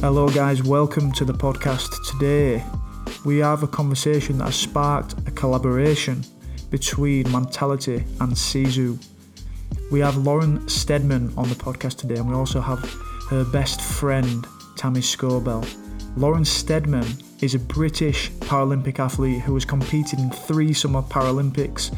Hello, guys, welcome to the podcast. Today, we have a conversation that has sparked a collaboration between Mentality and Sisu. We have Lauren Steadman on the podcast today, and we also have her best friend, Tammy Scobell. Lauren Steadman is a British Paralympic athlete who has competed in three Summer Paralympics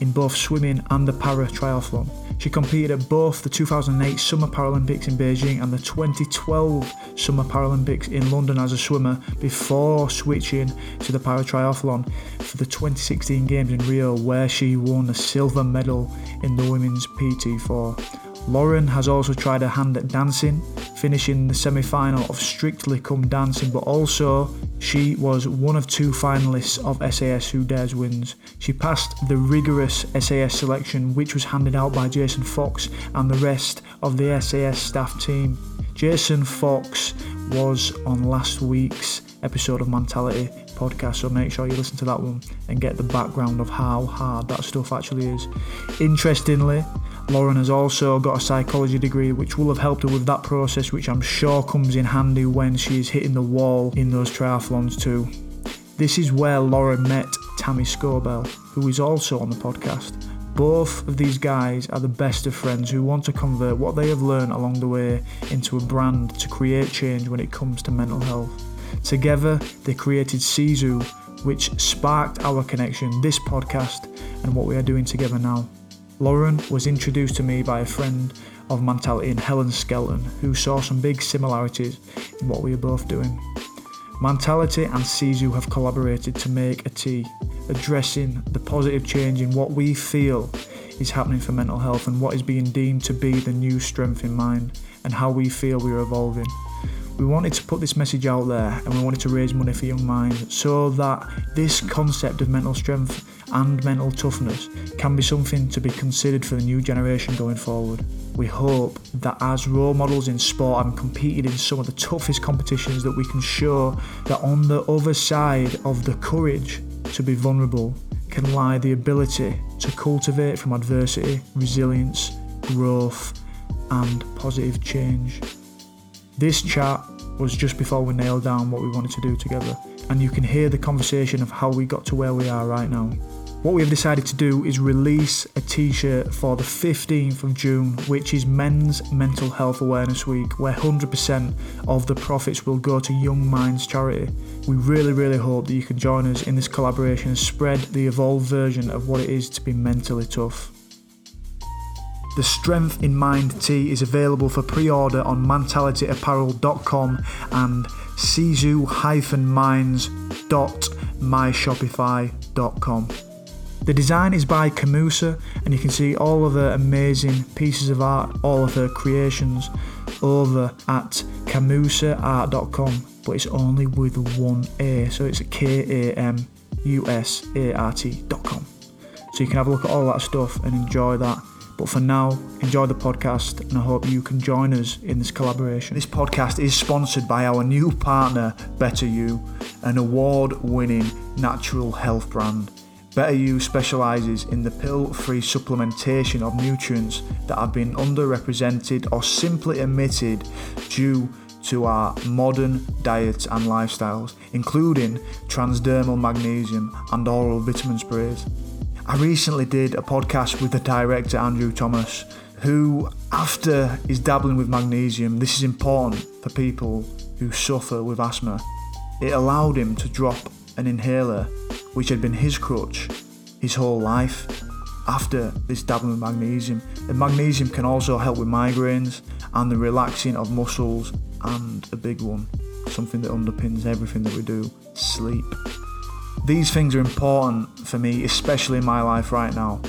in both swimming and the para triathlon. She competed at both the 2008 Summer Paralympics in Beijing and the 2012 Summer Paralympics in London as a swimmer before switching to the para triathlon for the 2016 Games in Rio, where she won a silver medal in the women's PT4. Lauren has also tried her hand at dancing, finishing the semi final of Strictly Come Dancing, but also she was one of two finalists of SAS Who Dares Wins. She passed the rigorous SAS selection, which was handed out by Jason Fox and the rest of the SAS staff team. Jason Fox was on last week's episode of Mentality podcast, so make sure you listen to that one and get the background of how hard that stuff actually is. Interestingly, Lauren has also got a psychology degree, which will have helped her with that process, which I'm sure comes in handy when she is hitting the wall in those triathlons too. This is where Lauren met Tammy Scobell, who is also on the podcast. Both of these guys are the best of friends who want to convert what they have learned along the way into a brand to create change when it comes to mental health. Together, they created Sisu, which sparked our connection, this podcast, and what we are doing together now. Lauren was introduced to me by a friend of Mentality in Helen Skelton, who saw some big similarities in what we are both doing. Mentality and Sisu have collaborated to make a tea, addressing the positive change in what we feel is happening for mental health and what is being deemed to be the new strength in mind and how we feel we are evolving. We wanted to put this message out there and we wanted to raise money for Young Minds so that this concept of mental strength and mental toughness can be something to be considered for the new generation going forward. We hope that as role models in sport and competed in some of the toughest competitions that we can show that on the other side of the courage to be vulnerable can lie the ability to cultivate from adversity, resilience, growth and positive change. This chat was just before we nailed down what we wanted to do together, and you can hear the conversation of how we got to where we are right now. What we have decided to do is release a t shirt for the 15th of June, which is Men's Mental Health Awareness Week, where 100% of the profits will go to Young Minds charity. We really, really hope that you can join us in this collaboration and spread the evolved version of what it is to be mentally tough. The Strength in Mind tee is available for pre order on mentalityapparel.com and sisu-minds.myshopify.com. The design is by Kamusa, and you can see all of her amazing pieces of art, all of her creations over at kamusaart.com, but it's only with one A, so it's K A M U S A R T.com. So you can have a look at all that stuff and enjoy that. But for now, enjoy the podcast, and I hope you can join us in this collaboration. This podcast is sponsored by our new partner, Better You, an award winning natural health brand. Better You specialises in the pill free supplementation of nutrients that have been underrepresented or simply omitted due to our modern diets and lifestyles, including transdermal magnesium and oral vitamin sprays. I recently did a podcast with the director Andrew Thomas, who, after his dabbling with magnesium, this is important for people who suffer with asthma. It allowed him to drop an inhaler, which had been his crutch his whole life. After this dabbling with magnesium, and magnesium can also help with migraines and the relaxing of muscles, and a big one, something that underpins everything that we do sleep. These things are important for me, especially in my life right now.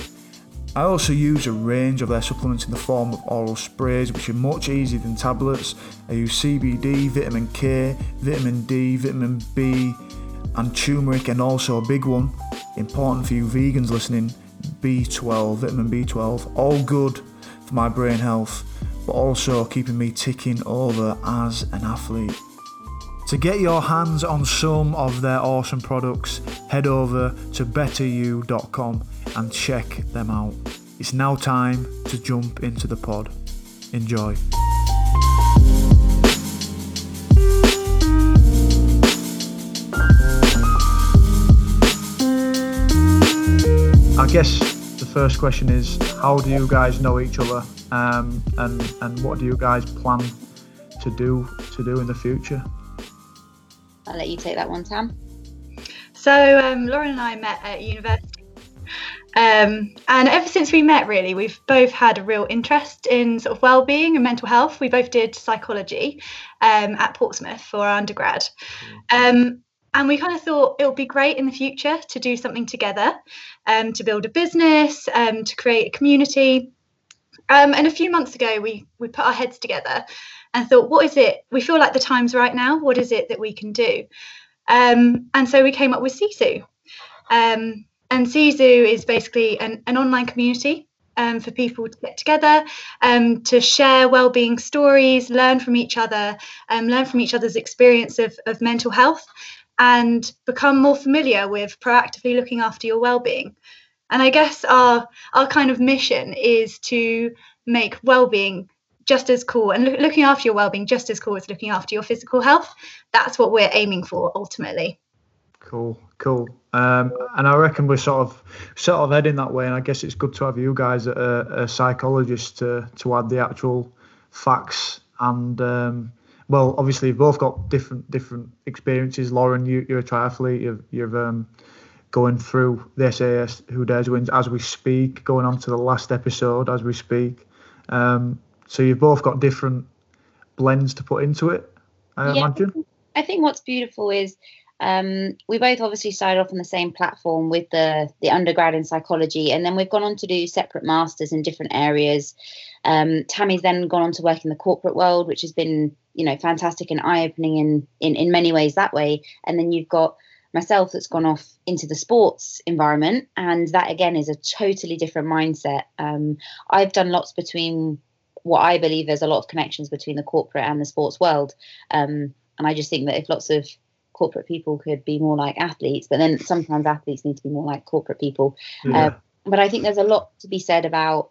I also use a range of their supplements in the form of oral sprays, which are much easier than tablets. I use CBD, vitamin K, vitamin D, vitamin B, and turmeric, and also a big one, important for you vegans listening, B12, vitamin B12. All good for my brain health, but also keeping me ticking over as an athlete. To get your hands on some of their awesome products, head over to betteryou.com and check them out. It's now time to jump into the pod. Enjoy. I guess the first question is how do you guys know each other? Um, and and what do you guys plan to do to do in the future? I'll let you take that one tam. So um, lauren and i met at university. Um, and ever since we met really we've both had a real interest in sort of well-being and mental health. We both did psychology um, at portsmouth for our undergrad. Um, and we kind of thought it would be great in the future to do something together um, to build a business um, to create a community. Um, and a few months ago we we put our heads together and thought what is it? We feel like the time's right now. What is it that we can do? Um, and so we came up with sisu. Um, and sisu is basically an, an online community um, for people to get together, um, to share well-being stories, learn from each other, um, learn from each other's experience of, of mental health, and become more familiar with proactively looking after your well-being. And I guess our our kind of mission is to make well-being just as cool and lo- looking after your well-being just as cool as looking after your physical health. That's what we're aiming for ultimately. Cool, cool. Um, and I reckon we're sort of sort of heading that way. And I guess it's good to have you guys, a, a psychologist, to to add the actual facts and um, well, obviously you've both got different different experiences. Lauren, you, you're a triathlete. You've, you've um, going through the SAS Who Dares Wins as we speak, going on to the last episode as we speak. Um, so you've both got different blends to put into it, I yeah, imagine. I think what's beautiful is um, we both obviously started off on the same platform with the the undergrad in psychology, and then we've gone on to do separate masters in different areas. Um, Tammy's then gone on to work in the corporate world, which has been you know fantastic and eye opening in, in in many ways that way. And then you've got myself that's gone off into the sports environment, and that again is a totally different mindset. Um, I've done lots between what I believe there's a lot of connections between the corporate and the sports world. Um, and I just think that if lots of corporate people could be more like athletes, but then sometimes athletes need to be more like corporate people. Yeah. Uh, but I think there's a lot to be said about.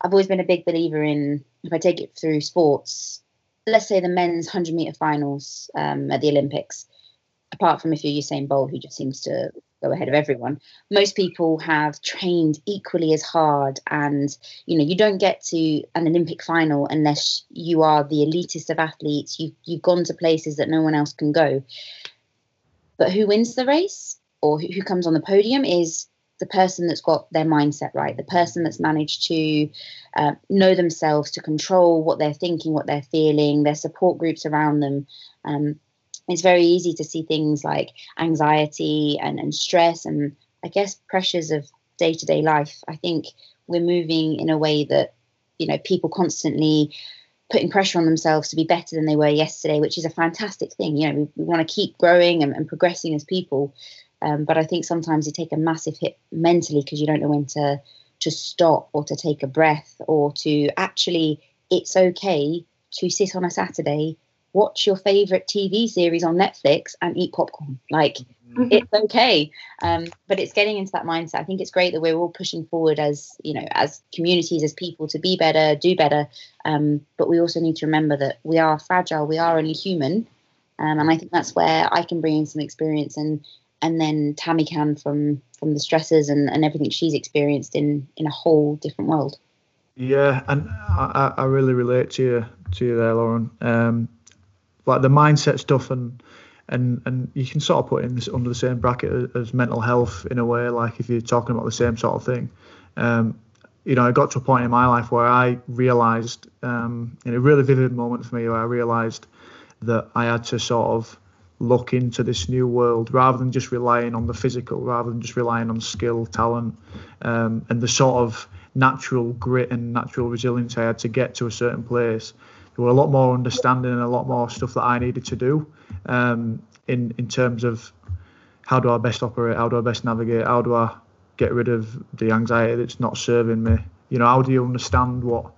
I've always been a big believer in if I take it through sports, let's say the men's 100 meter finals um, at the Olympics, apart from if you're Usain Bolt, who just seems to go ahead of everyone, most people have trained equally as hard. And, you know, you don't get to an Olympic final unless you are the elitist of athletes. You've, you've gone to places that no one else can go. But who wins the race or who, who comes on the podium is the person that's got their mindset right, the person that's managed to uh, know themselves, to control what they're thinking, what they're feeling, their support groups around them. Um, it's very easy to see things like anxiety and, and stress and I guess pressures of day to day life. I think we're moving in a way that, you know, people constantly putting pressure on themselves to be better than they were yesterday, which is a fantastic thing. You know, we, we want to keep growing and, and progressing as people. Um, but I think sometimes you take a massive hit mentally because you don't know when to to stop or to take a breath or to actually it's okay to sit on a Saturday, watch your favorite TV series on Netflix and eat popcorn. Like mm-hmm. it's okay. Um, but it's getting into that mindset. I think it's great that we're all pushing forward as, you know, as communities, as people to be better, do better. Um, but we also need to remember that we are fragile, we are only human. Um, and I think that's where I can bring in some experience and and then Tammy can from from the stresses and, and everything she's experienced in in a whole different world. Yeah, and I, I really relate to you to you there, Lauren. Um, like the mindset stuff and and and you can sort of put in this under the same bracket as, mental health in a way. Like if you're talking about the same sort of thing. Um, you know, I got to a point in my life where I realised, um, in a really vivid moment for me, where I realised that I had to sort of look into this new world rather than just relying on the physical, rather than just relying on skill, talent, um, and the sort of natural grit and natural resilience I had to get to a certain place. There were a lot more understanding and a lot more stuff that I needed to do um, in in terms of how do I best operate, how do I best navigate, how do I get rid of the anxiety that's not serving me. You know, how do you understand what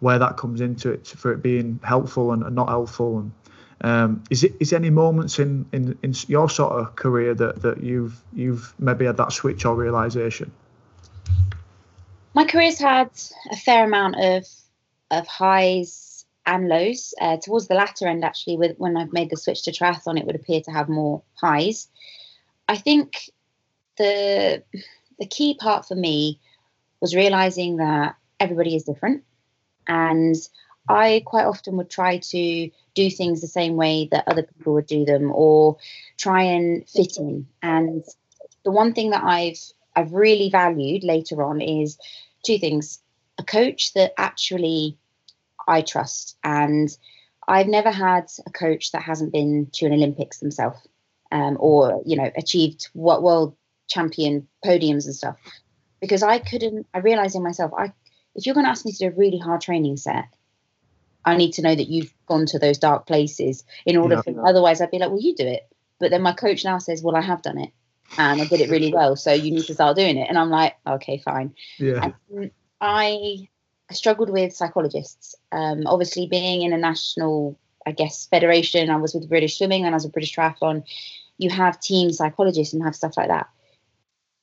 where that comes into it for it being helpful and, and not helpful and um, is it is any moments in, in, in your sort of career that, that you've you've maybe had that switch or realization? My career's had a fair amount of of highs and lows. Uh, towards the latter end, actually, with when I've made the switch to triathlon, it would appear to have more highs. I think the the key part for me was realizing that everybody is different. And I quite often would try to do things the same way that other people would do them or try and fit in. And the one thing that I've I've really valued later on is two things. A coach that actually I trust. And I've never had a coach that hasn't been to an Olympics themselves um, or, you know, achieved what world champion podiums and stuff. Because I couldn't, I realized in myself, I if you're going to ask me to do a really hard training set, I need to know that you've gone to those dark places in order yeah. for, otherwise I'd be like, well, you do it. But then my coach now says, well, I have done it and I did it really well. So you need to start doing it. And I'm like, okay, fine. Yeah. And I, I struggled with psychologists. Um, obviously, being in a national, I guess, federation, I was with British Swimming and I was a British Triathlon. You have team psychologists and have stuff like that.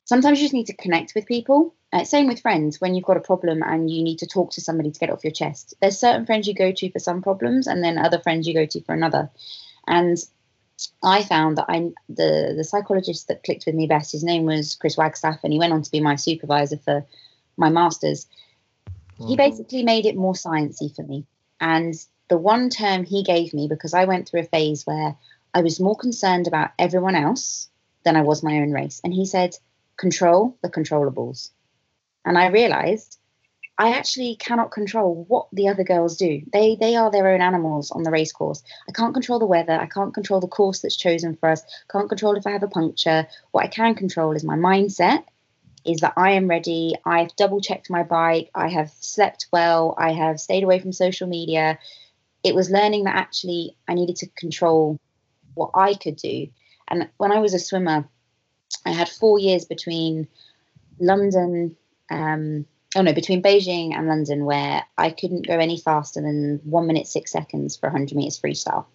Sometimes you just need to connect with people. Uh, same with friends when you've got a problem and you need to talk to somebody to get off your chest. There's certain friends you go to for some problems, and then other friends you go to for another. And I found that I the the psychologist that clicked with me best. His name was Chris Wagstaff, and he went on to be my supervisor for my masters. He mm-hmm. basically made it more sciencey for me. And the one term he gave me, because I went through a phase where I was more concerned about everyone else than I was my own race, and he said, "Control the controllables." And I realized I actually cannot control what the other girls do. They they are their own animals on the race course. I can't control the weather. I can't control the course that's chosen for us. Can't control if I have a puncture. What I can control is my mindset. Is that I am ready. I've double checked my bike. I have slept well. I have stayed away from social media. It was learning that actually I needed to control what I could do. And when I was a swimmer, I had four years between London, um, oh no, between Beijing and London, where I couldn't go any faster than one minute six seconds for 100 meters freestyle.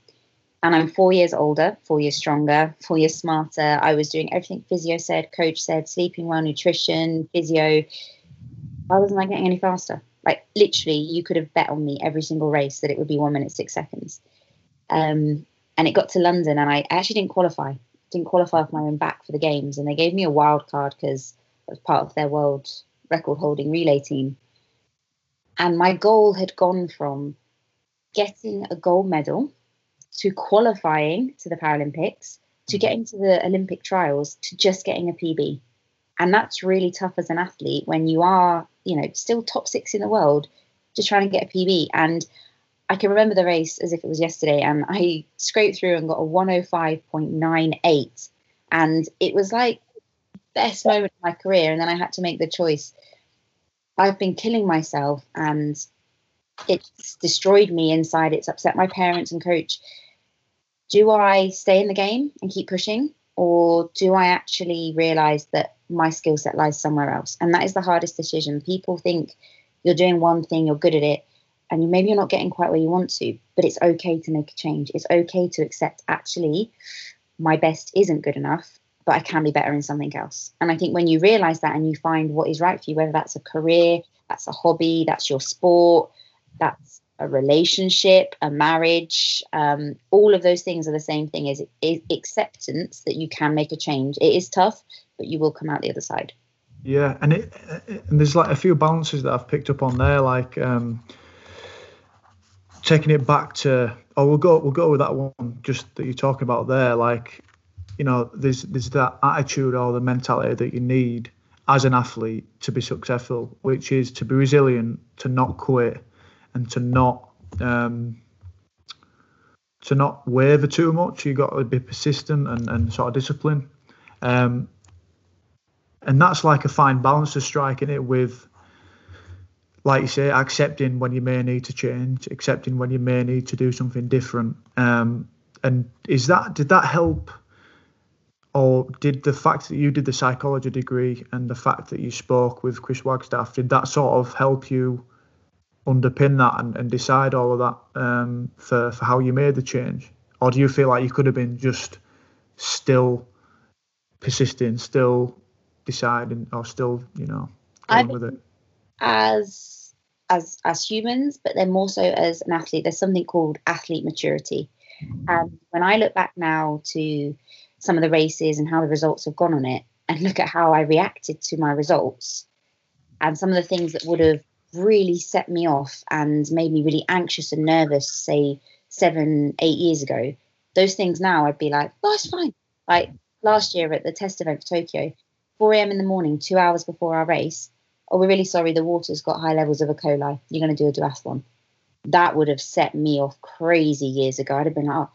And I'm four years older, four years stronger, four years smarter. I was doing everything physio said, coach said, sleeping well, nutrition, physio. Why wasn't I getting any faster? Like literally, you could have bet on me every single race that it would be one minute six seconds. Um, and it got to London, and I actually didn't qualify. Didn't qualify off my own back for the games, and they gave me a wild card because I was part of their world record holding relay team. And my goal had gone from getting a gold medal to qualifying to the Paralympics to mm-hmm. getting to the Olympic trials to just getting a PB. And that's really tough as an athlete when you are, you know, still top six in the world, just trying to get a PB. And I can remember the race as if it was yesterday, and I scraped through and got a 105.98. And it was like the best moment of my career. And then I had to make the choice. I've been killing myself and it's destroyed me inside. It's upset my parents and coach. Do I stay in the game and keep pushing? Or do I actually realize that my skill set lies somewhere else? And that is the hardest decision. People think you're doing one thing, you're good at it, and maybe you're not getting quite where you want to, but it's okay to make a change. It's okay to accept actually my best isn't good enough but I can be better in something else. And I think when you realize that and you find what is right for you, whether that's a career, that's a hobby, that's your sport, that's a relationship, a marriage, um, all of those things are the same thing is acceptance that you can make a change. It is tough, but you will come out the other side. Yeah, and it and there's like a few balances that I've picked up on there, like um, taking it back to. Oh, we'll go. We'll go with that one just that you're talking about there. Like you know, there's there's that attitude or the mentality that you need as an athlete to be successful, which is to be resilient, to not quit, and to not um, to not waver too much. You've got to be persistent and, and sort of disciplined. Um, and that's like a fine balance to striking it with, like you say, accepting when you may need to change, accepting when you may need to do something different. Um, and is that did that help? or did the fact that you did the psychology degree and the fact that you spoke with Chris Wagstaff did that sort of help you underpin that and, and decide all of that um, for for how you made the change, or do you feel like you could have been just still persisting, still deciding, or still you know going with it? As as as humans, but then more so as an athlete, there's something called athlete maturity. And when I look back now to some of the races and how the results have gone on it, and look at how I reacted to my results and some of the things that would have really set me off and made me really anxious and nervous, say seven, eight years ago, those things now I'd be like, oh, it's fine. Like last year at the test event for Tokyo, 4 a.m. in the morning, two hours before our race, oh, we're really sorry, the water's got high levels of E. coli. You're going to do a duathlon. That would have set me off crazy years ago. I'd have been like, oh.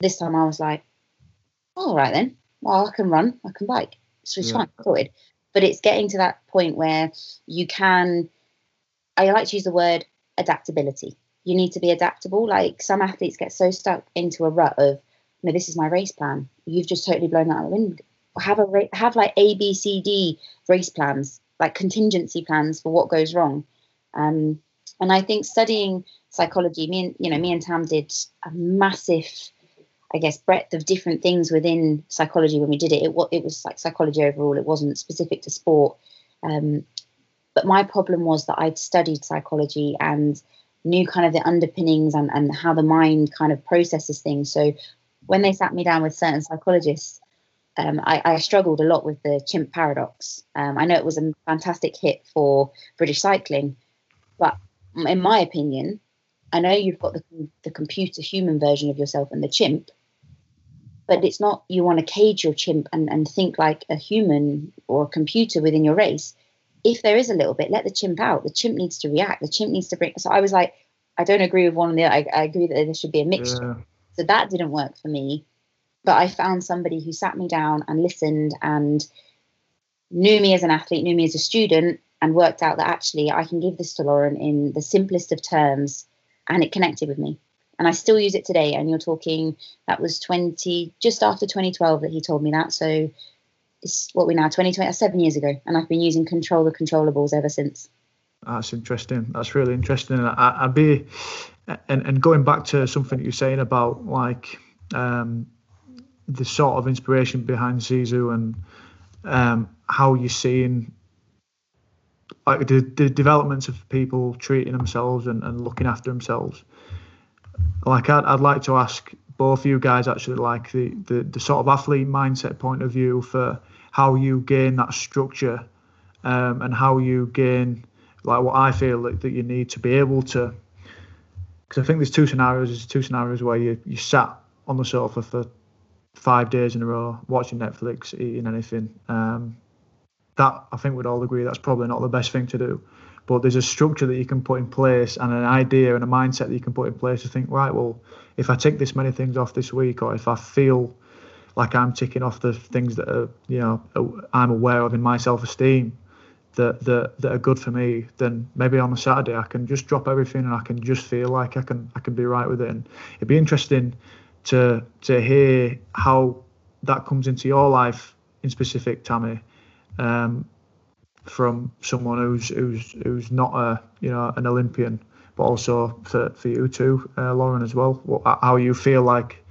this time I was like, all right then. Well, I can run, I can bike. So it's yeah. fine, sorted. But it's getting to that point where you can, I like to use the word adaptability. You need to be adaptable. Like some athletes get so stuck into a rut of, no, this is my race plan. You've just totally blown that out of the wind. Have a have like A, B, C, D race plans, like contingency plans for what goes wrong. Um, and I think studying psychology, me and you know, me and Tam did a massive I guess breadth of different things within psychology when we did it. It, it was like psychology overall. It wasn't specific to sport. Um, but my problem was that I'd studied psychology and knew kind of the underpinnings and, and how the mind kind of processes things. So when they sat me down with certain psychologists, um, I, I, struggled a lot with the chimp paradox. Um, I know it was a fantastic hit for British cycling, but in my opinion, I know you've got the, the computer human version of yourself and the chimp, but it's not you want to cage your chimp and, and think like a human or a computer within your race if there is a little bit let the chimp out the chimp needs to react the chimp needs to bring so i was like i don't agree with one of the I, I agree that there should be a mixture yeah. so that didn't work for me but i found somebody who sat me down and listened and knew me as an athlete knew me as a student and worked out that actually i can give this to lauren in the simplest of terms and it connected with me and I still use it today. And you're talking that was 20, just after 2012 that he told me that. So it's what we now 2020, seven years ago, and I've been using control the controllables ever since. That's interesting. That's really interesting. I, would be, and and going back to something you're saying about like um, the sort of inspiration behind Sisu and um, how you're seeing like the, the developments of people treating themselves and, and looking after themselves like I'd, I'd like to ask both of you guys actually like the, the the sort of athlete mindset point of view for how you gain that structure um, and how you gain like what I feel that, that you need to be able to. Because I think there's two scenarios. There's two scenarios where you you sat on the sofa for five days in a row watching Netflix eating anything. Um, that I think we'd all agree that's probably not the best thing to do. But there's a structure that you can put in place and an idea and a mindset that you can put in place to think right well if i take this many things off this week or if i feel like i'm ticking off the things that are you know i'm aware of in my self-esteem that, that that are good for me then maybe on a saturday i can just drop everything and i can just feel like i can i can be right with it and it'd be interesting to to hear how that comes into your life in specific tammy um, from someone who's who's who's not a you know an Olympian, but also for, for you too, uh, Lauren as well. What, how you feel like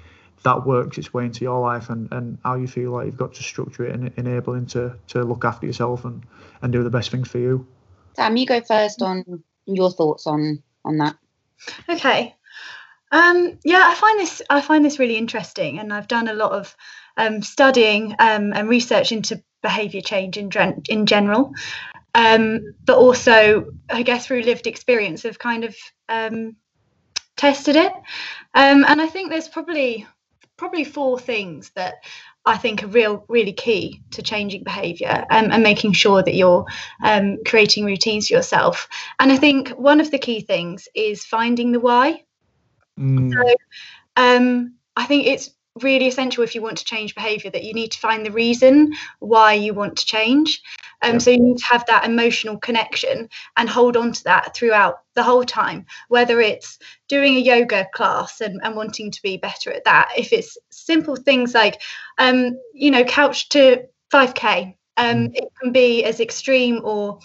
that works its way into your life, and, and how you feel like you've got to structure it and enabling to to look after yourself and and do the best things for you. Sam, you go first on your thoughts on on that. Okay. Um, yeah, I find this I find this really interesting, and I've done a lot of um, studying um, and research into behavior change in, in general. Um, but also, I guess, through lived experience of kind of um, tested it. Um, and I think there's probably probably four things that I think are real, really key to changing behaviour um, and making sure that you're um, creating routines for yourself. And I think one of the key things is finding the why. Mm. So um, I think it's really essential if you want to change behavior that you need to find the reason why you want to change um, yeah. so you need to have that emotional connection and hold on to that throughout the whole time whether it's doing a yoga class and, and wanting to be better at that if it's simple things like um, you know couch to 5k um, mm. it can be as extreme or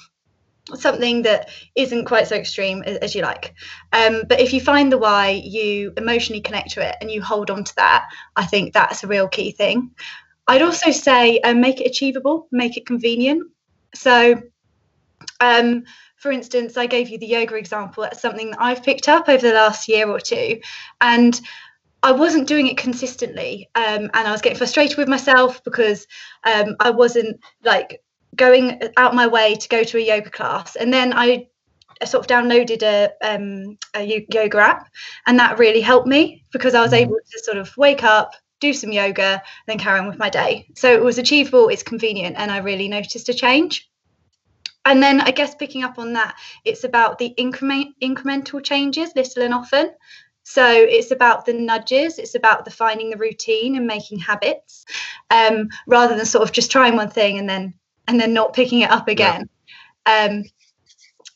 something that isn't quite so extreme as, as you like. Um, but if you find the why, you emotionally connect to it and you hold on to that, I think that's a real key thing. I'd also say um, make it achievable, make it convenient. So, um, for instance, I gave you the yoga example. That's something that I've picked up over the last year or two. And I wasn't doing it consistently, um, and I was getting frustrated with myself because um, I wasn't like going out my way to go to a yoga class. And then I sort of downloaded a, um, a yoga app, and that really helped me because I was mm. able to sort of wake up, do some yoga, then carry on with my day. So it was achievable, it's convenient, and I really noticed a change. And then I guess picking up on that, it's about the increment incremental changes, little and often. So it's about the nudges, it's about the finding the routine and making habits, um, rather than sort of just trying one thing and then and then not picking it up again. Yeah. Um,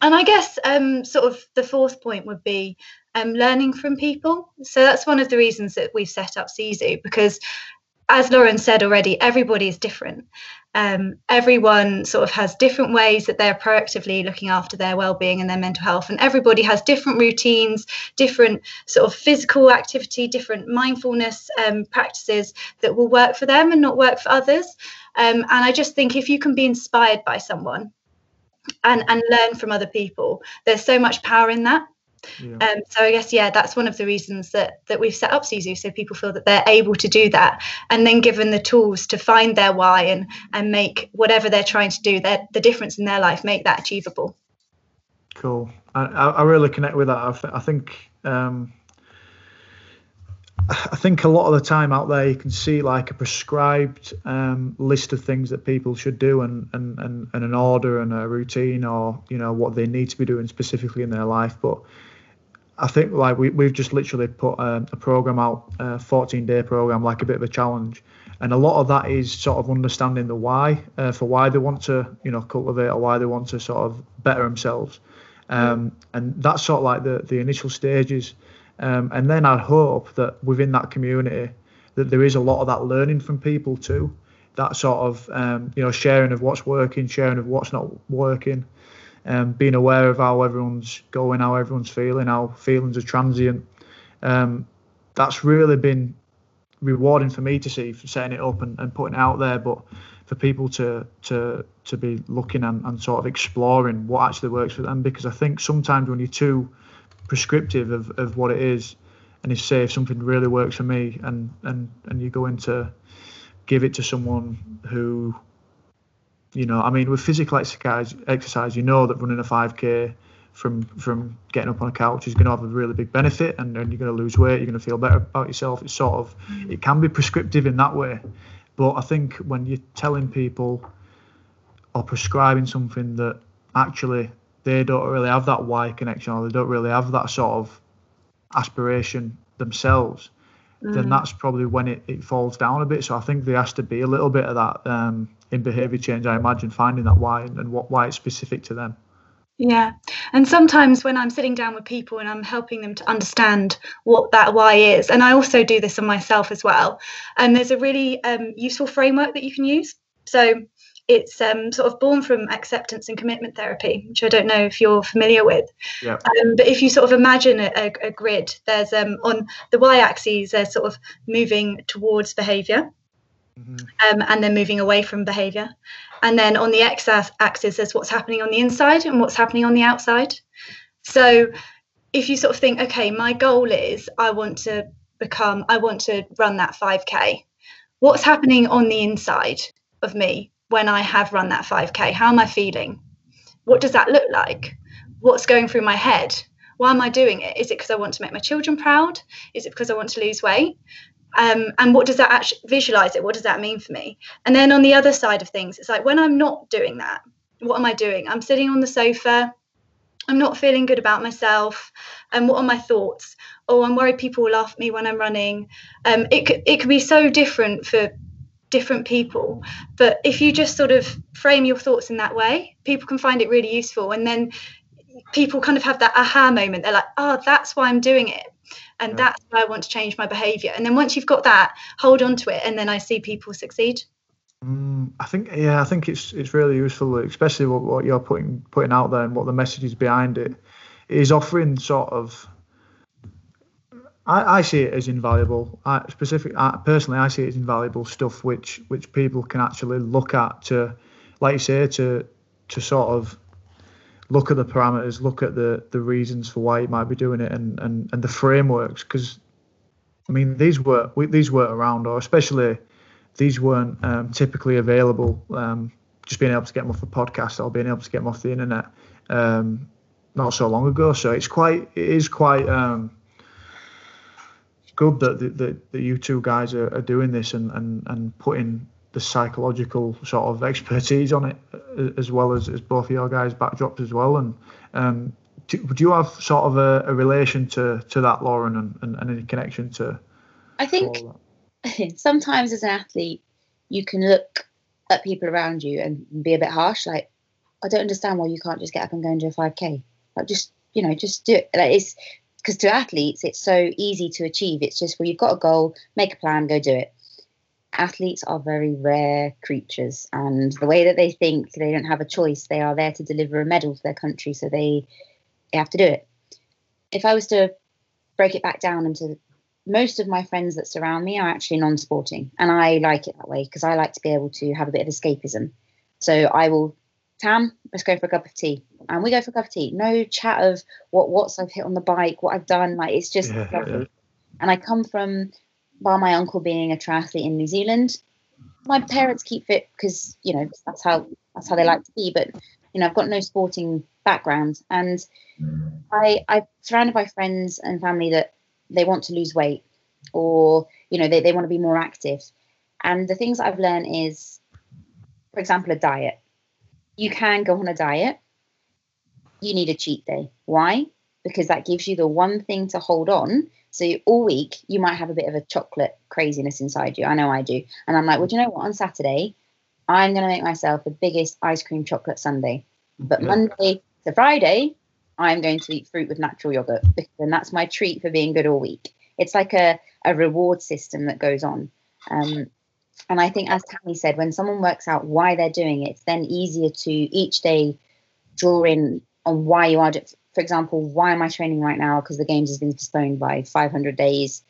and I guess um, sort of the fourth point would be um, learning from people. So that's one of the reasons that we've set up Sisu because, as Lauren said already, everybody is different um, everyone sort of has different ways that they're proactively looking after their well-being and their mental health and everybody has different routines different sort of physical activity different mindfulness um, practices that will work for them and not work for others um, and i just think if you can be inspired by someone and and learn from other people there's so much power in that yeah. Um, so I guess yeah, that's one of the reasons that that we've set up Sisu, so people feel that they're able to do that, and then given the tools to find their why and and make whatever they're trying to do, their the difference in their life, make that achievable. Cool. I, I really connect with that. I, th- I think um, I think a lot of the time out there you can see like a prescribed um, list of things that people should do and, and, and, and an order and a routine or you know what they need to be doing specifically in their life but I think like we, we've just literally put a, a program out, a 14 day program, like a bit of a challenge. And a lot of that is sort of understanding the why uh, for why they want to, you know, cultivate or why they want to sort of better themselves. Um, and that's sort of like the, the initial stages. Um, and then I hope that within that community, that there is a lot of that learning from people too. That sort of, um, you know, sharing of what's working, sharing of what's not working um, being aware of how everyone's going, how everyone's feeling, how feelings are transient. Um, that's really been rewarding for me to see for setting it up and, and putting it out there, but for people to to to be looking and, and sort of exploring what actually works for them because I think sometimes when you're too prescriptive of, of what it is and you say if something really works for me and and and you go into give it to someone who you know, I mean, with physical exercise, exercise, you know that running a 5k from from getting up on a couch is going to have a really big benefit, and, then you're going to lose weight. You're going to feel better about yourself. It's sort of it can be prescriptive in that way, but I think when you're telling people or prescribing something that actually they don't really have that why connection or they don't really have that sort of aspiration themselves, mm. then that's probably when it, it falls down a bit. So I think there has to be a little bit of that um, in behaviour change. I imagine finding that why and, and what why it's specific to them. Yeah. And sometimes when I'm sitting down with people and I'm helping them to understand what that why is, and I also do this on myself as well, and there's a really um, useful framework that you can use. So it's um, sort of born from acceptance and commitment therapy, which I don't know if you're familiar with. Yeah. Um, but if you sort of imagine a, a, a grid, there's um, on the y-axis, they're sort of moving towards behaviour. Mm-hmm. Um, and then moving away from behavior. And then on the x axis, there's what's happening on the inside and what's happening on the outside. So if you sort of think, okay, my goal is I want to become, I want to run that 5K. What's happening on the inside of me when I have run that 5K? How am I feeling? What does that look like? What's going through my head? Why am I doing it? Is it because I want to make my children proud? Is it because I want to lose weight? um, and what does that actually visualize it what does that mean for me and then on the other side of things it's like when i'm not doing that what am i doing i'm sitting on the sofa i'm not feeling good about myself and what are my thoughts oh i'm worried people will laugh at me when i'm running um, it, it could be so different for different people but if you just sort of frame your thoughts in that way people can find it really useful and then people kind of have that aha moment they're like oh that's why i'm doing it and yeah. that's why I want to change my behavior. And then once you've got that, hold on to it, and then I see people succeed. Mm, I think yeah, I think it's it's really useful, especially what, what you're putting putting out there and what the message is behind it. it is offering sort of. I, I see it as invaluable. I, specific, I, personally, I see it as invaluable stuff which which people can actually look at to, like you say, to to sort of look at the parameters, look at the the reasons for why you might be doing it, and and and the frameworks. Because I mean, these were these were around, or especially these weren't um, typically available. Um, just being able to get them off the podcast or being able to get them off the internet um, not so long ago. So it's quite it is quite um, good that, that, that you two guys are, are doing this and, and, and putting the psychological sort of expertise on it uh, as well as, as both of your guys backdrops as well. And um, do, do, you have sort of a, a relation to, to that, Lauren, and, and, and any connection to? I think sometimes as an athlete, you can look at people around you and be a bit harsh. Like, I don't understand why you can't just get up and go and do a 5K. Like, just you know, just do it. Like, it's because to athletes, it's so easy to achieve. It's just well, you've got a goal, make a plan, go do it. Athletes are very rare creatures, and the way that they think, they don't have a choice. They are there to deliver a medal for their country, so they, they have to do it. If I was to break it back down into most of my friends that surround me are actually non-sporting and i like it that way because i like to be able to have a bit of escapism so i will tam let's go for a cup of tea. And we go for a cup of tea. No chat of what what's i've hit on the bike what i've done. Like it's just yeah, lovely. Yeah. and i come from by my uncle being a triathlete in new zealand my parents keep fit because you know that's how that's how they like to be. But you know i've got no sporting background. And i i'm surrounded by friends and family that they want to lose weight or you know they, they want to be more active. And the things i've learned is for example a diet you can go on a diet. You need a cheat day. Why? Because that gives you the one thing to hold on. So you, all week you might have a bit of a chocolate craziness inside you. I know i do. And i'm like well do you know what? On saturday i'm going to make myself the biggest ice cream chocolate sundae. but monday to friday I'm going to eat fruit with natural yogurt and that's my treat for being good all week. It's like a, a reward system that goes on. Um, and I think, as Tammy said, when someone works out why they're doing it, it's then easier to each day draw in on why you are. For example, why am I training right now? Because the games has been postponed by 500 days.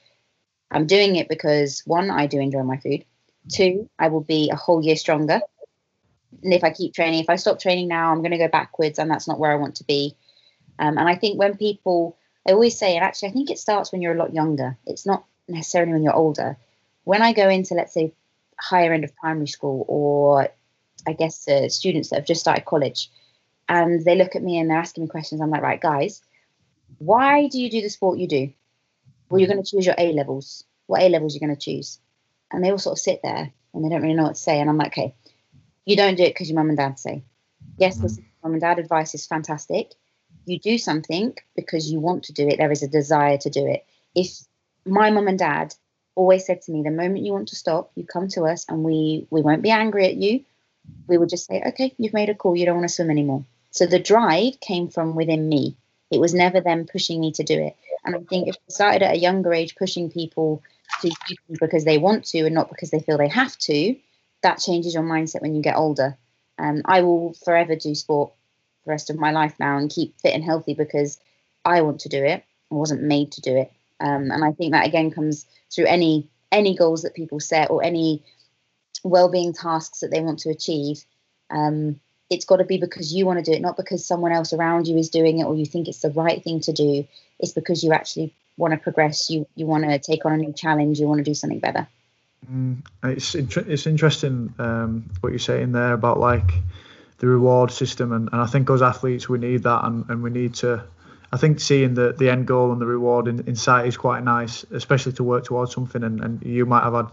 I'm doing it because one, I do enjoy my food. Two, I will be a whole year stronger. And if I keep training, if I stop training now, I'm going to go backwards, and that's not where I want to be. Um, and I think when people, I always say, and actually, I think it starts when you're a lot younger. It's not necessarily when you're older. When I go into, let's say, higher end of primary school, or I guess uh, students that have just started college, and they look at me and they're asking me questions, I'm like, right, guys, why do you do the sport you do? Well, you're going to choose your A levels. What A levels you're going to choose? And they all sort of sit there and they don't really know what to say. And I'm like, okay, you don't do it because your mum and dad say. Yes, this mum and dad advice is fantastic you do something because you want to do it, there is a desire to do it. If my mum and dad always said to me, the moment you want to stop, you come to us and we we won't be angry at you. We would just say, okay, you've made a call, you don't want to swim anymore. So the drive came from within me. It was never them pushing me to do it. And I think if we started at a younger age pushing people to do because they want to and not because they feel they have to, that changes your mindset when you get older. Um, I will forever do sport the rest of my life now and keep fit and healthy because I want to do it. I wasn't made to do it. Um, and I think that again comes through any any goals that people set or any well-being tasks that they want to achieve. Um, it's got to be because you want to do it, not because someone else around you is doing it or you think it's the right thing to do. It's because you actually want to progress. You you want to take on a new challenge. You want to do something better. Mm, it's it's interesting um, what you're saying there about like the reward system, and, and I think as athletes we need that, and, and we need to. I think seeing the, the end goal and the reward in, in sight is quite nice, especially to work towards something. And, and you might have had,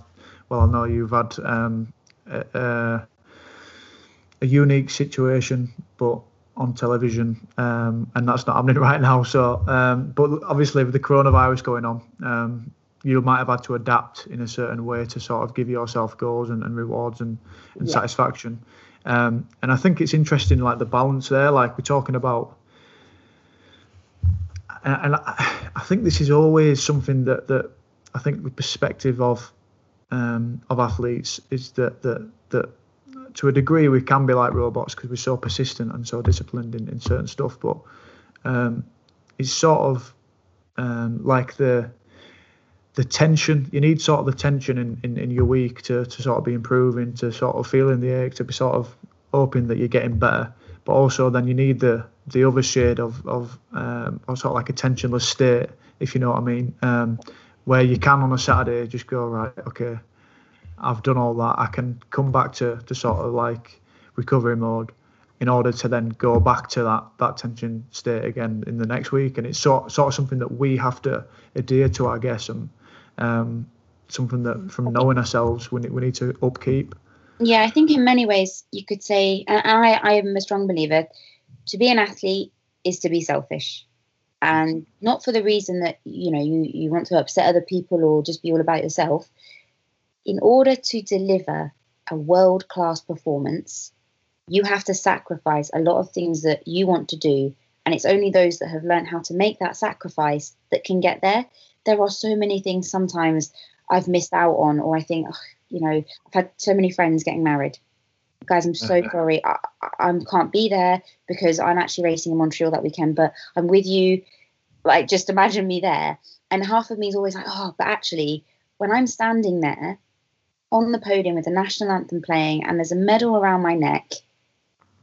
well, I know you've had um, a, a unique situation, but on television, um, and that's not happening right now. So, um, but obviously with the coronavirus going on, um, you might have had to adapt in a certain way to sort of give yourself goals and, and rewards and, and yeah. satisfaction. Um, and I think it's interesting, like the balance there, like we're talking about. And, I, I, think this is always something that, that I think the perspective of um, of athletes is that that that to a degree we can be like robots because we're so persistent and so disciplined in, in certain stuff, but um, it's sort of um, like the the tension you need sort of the tension in, in, in your week to, to sort of be improving to sort of feeling the ache to be sort of hoping that you're getting better but also then you need the the other shade of of um, or sort of like a tensionless state if you know what I mean um, where you can on a Saturday just go right, okay, I've done all that. I can come back to to sort of like recovery mode in order to then go back to that that tension state again in the next week. And it's sort sort of something that we have to adhere to, I guess, and um, something that from knowing ourselves we need, we need to upkeep. Yeah, I think in many ways you could say, and I I am a strong believer, to be an athlete is to be selfish. And not for the reason that you know you, you want to upset other people or just be all about yourself. In order to deliver a world class performance, you have to sacrifice a lot of things that you want to do. And it's only those that have learned how to make that sacrifice that can get there. There are so many things sometimes I've missed out on, or I think, oh, you know, I've had so many friends getting married. Guys, I'm so uh-huh. sorry. I, I, can't be there because I'm actually racing in Montreal that weekend, but I'm with you. Like, just imagine me there. And half of me is always like, oh, but actually, when I'm standing there on the podium with the national anthem playing and there's a medal around my neck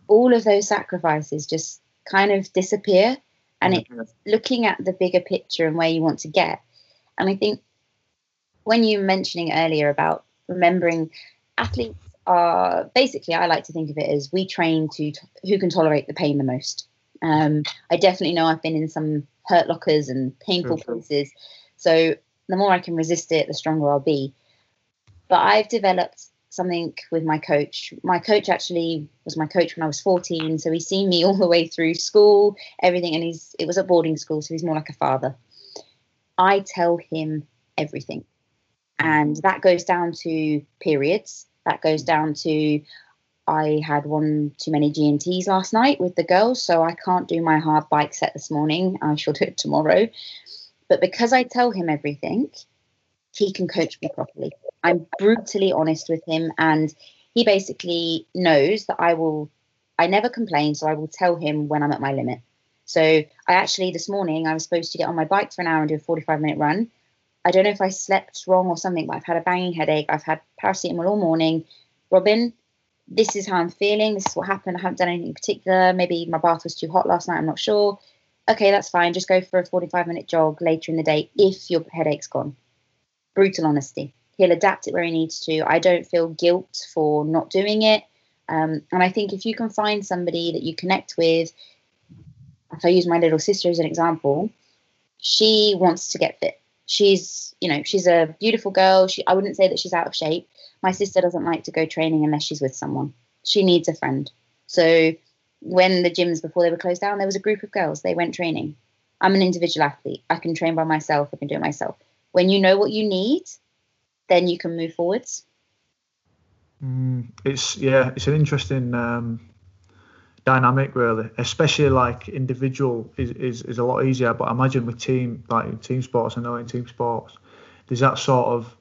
all of those sacrifices just kind of disappear and mm-hmm. it's looking at the bigger picture and where you want to get and i think when you were mentioning earlier about remembering athletes are basically i like to think of it as we train to t- who can tolerate the pain the most um, i definitely know i've been in some hurt lockers and painful sure, places so the more i can resist it the stronger i'll be but i've developed something with my coach. My coach actually was my coach when I was 14, so he's seen me all the way through school, everything, and he's it was a boarding school, so he's more like a father. I tell him everything. And that goes down to periods. That goes down to I had one too many G&Ts last night with the girls, so I can't do my hard bike set this morning. I shall do it tomorrow. But because I tell him everything, he can coach me properly. I'm brutally honest with him, and he basically knows that I will. I never complain, so I will tell him when I'm at my limit. So I actually this morning I was supposed to get on my bike for an hour and do a 45 minute run. I don't know if I slept wrong or something, but I've had a banging headache. I've had paracetamol all morning. Robin, this is how I'm feeling. This is what happened. I haven't done anything in particular. Maybe my bath was too hot last night. I'm not sure. Okay, that's fine. Just go for a 45 minute jog later in the day if your headache's gone brutal honesty. He'll adapt it where he needs to. I don't feel guilt for not doing it. Um, and I think if you can find somebody that you connect with, if I use my little sister as an example, she wants to get fit. She's, you know, she's a beautiful girl. She, I wouldn't say that she's out of shape. My sister doesn't like to go training unless she's with someone. She needs a friend. So when the gyms before they were closed down, there was a group of girls. They went training. I'm an individual athlete. I can train by myself. I can do it myself when you know what you need, then you can move forwards. Mm, it's yeah, it's an interesting um, dynamic really, especially like individual is, is, is a lot easier. But imagine with team like in team sports, I know in team sports, there's that sort of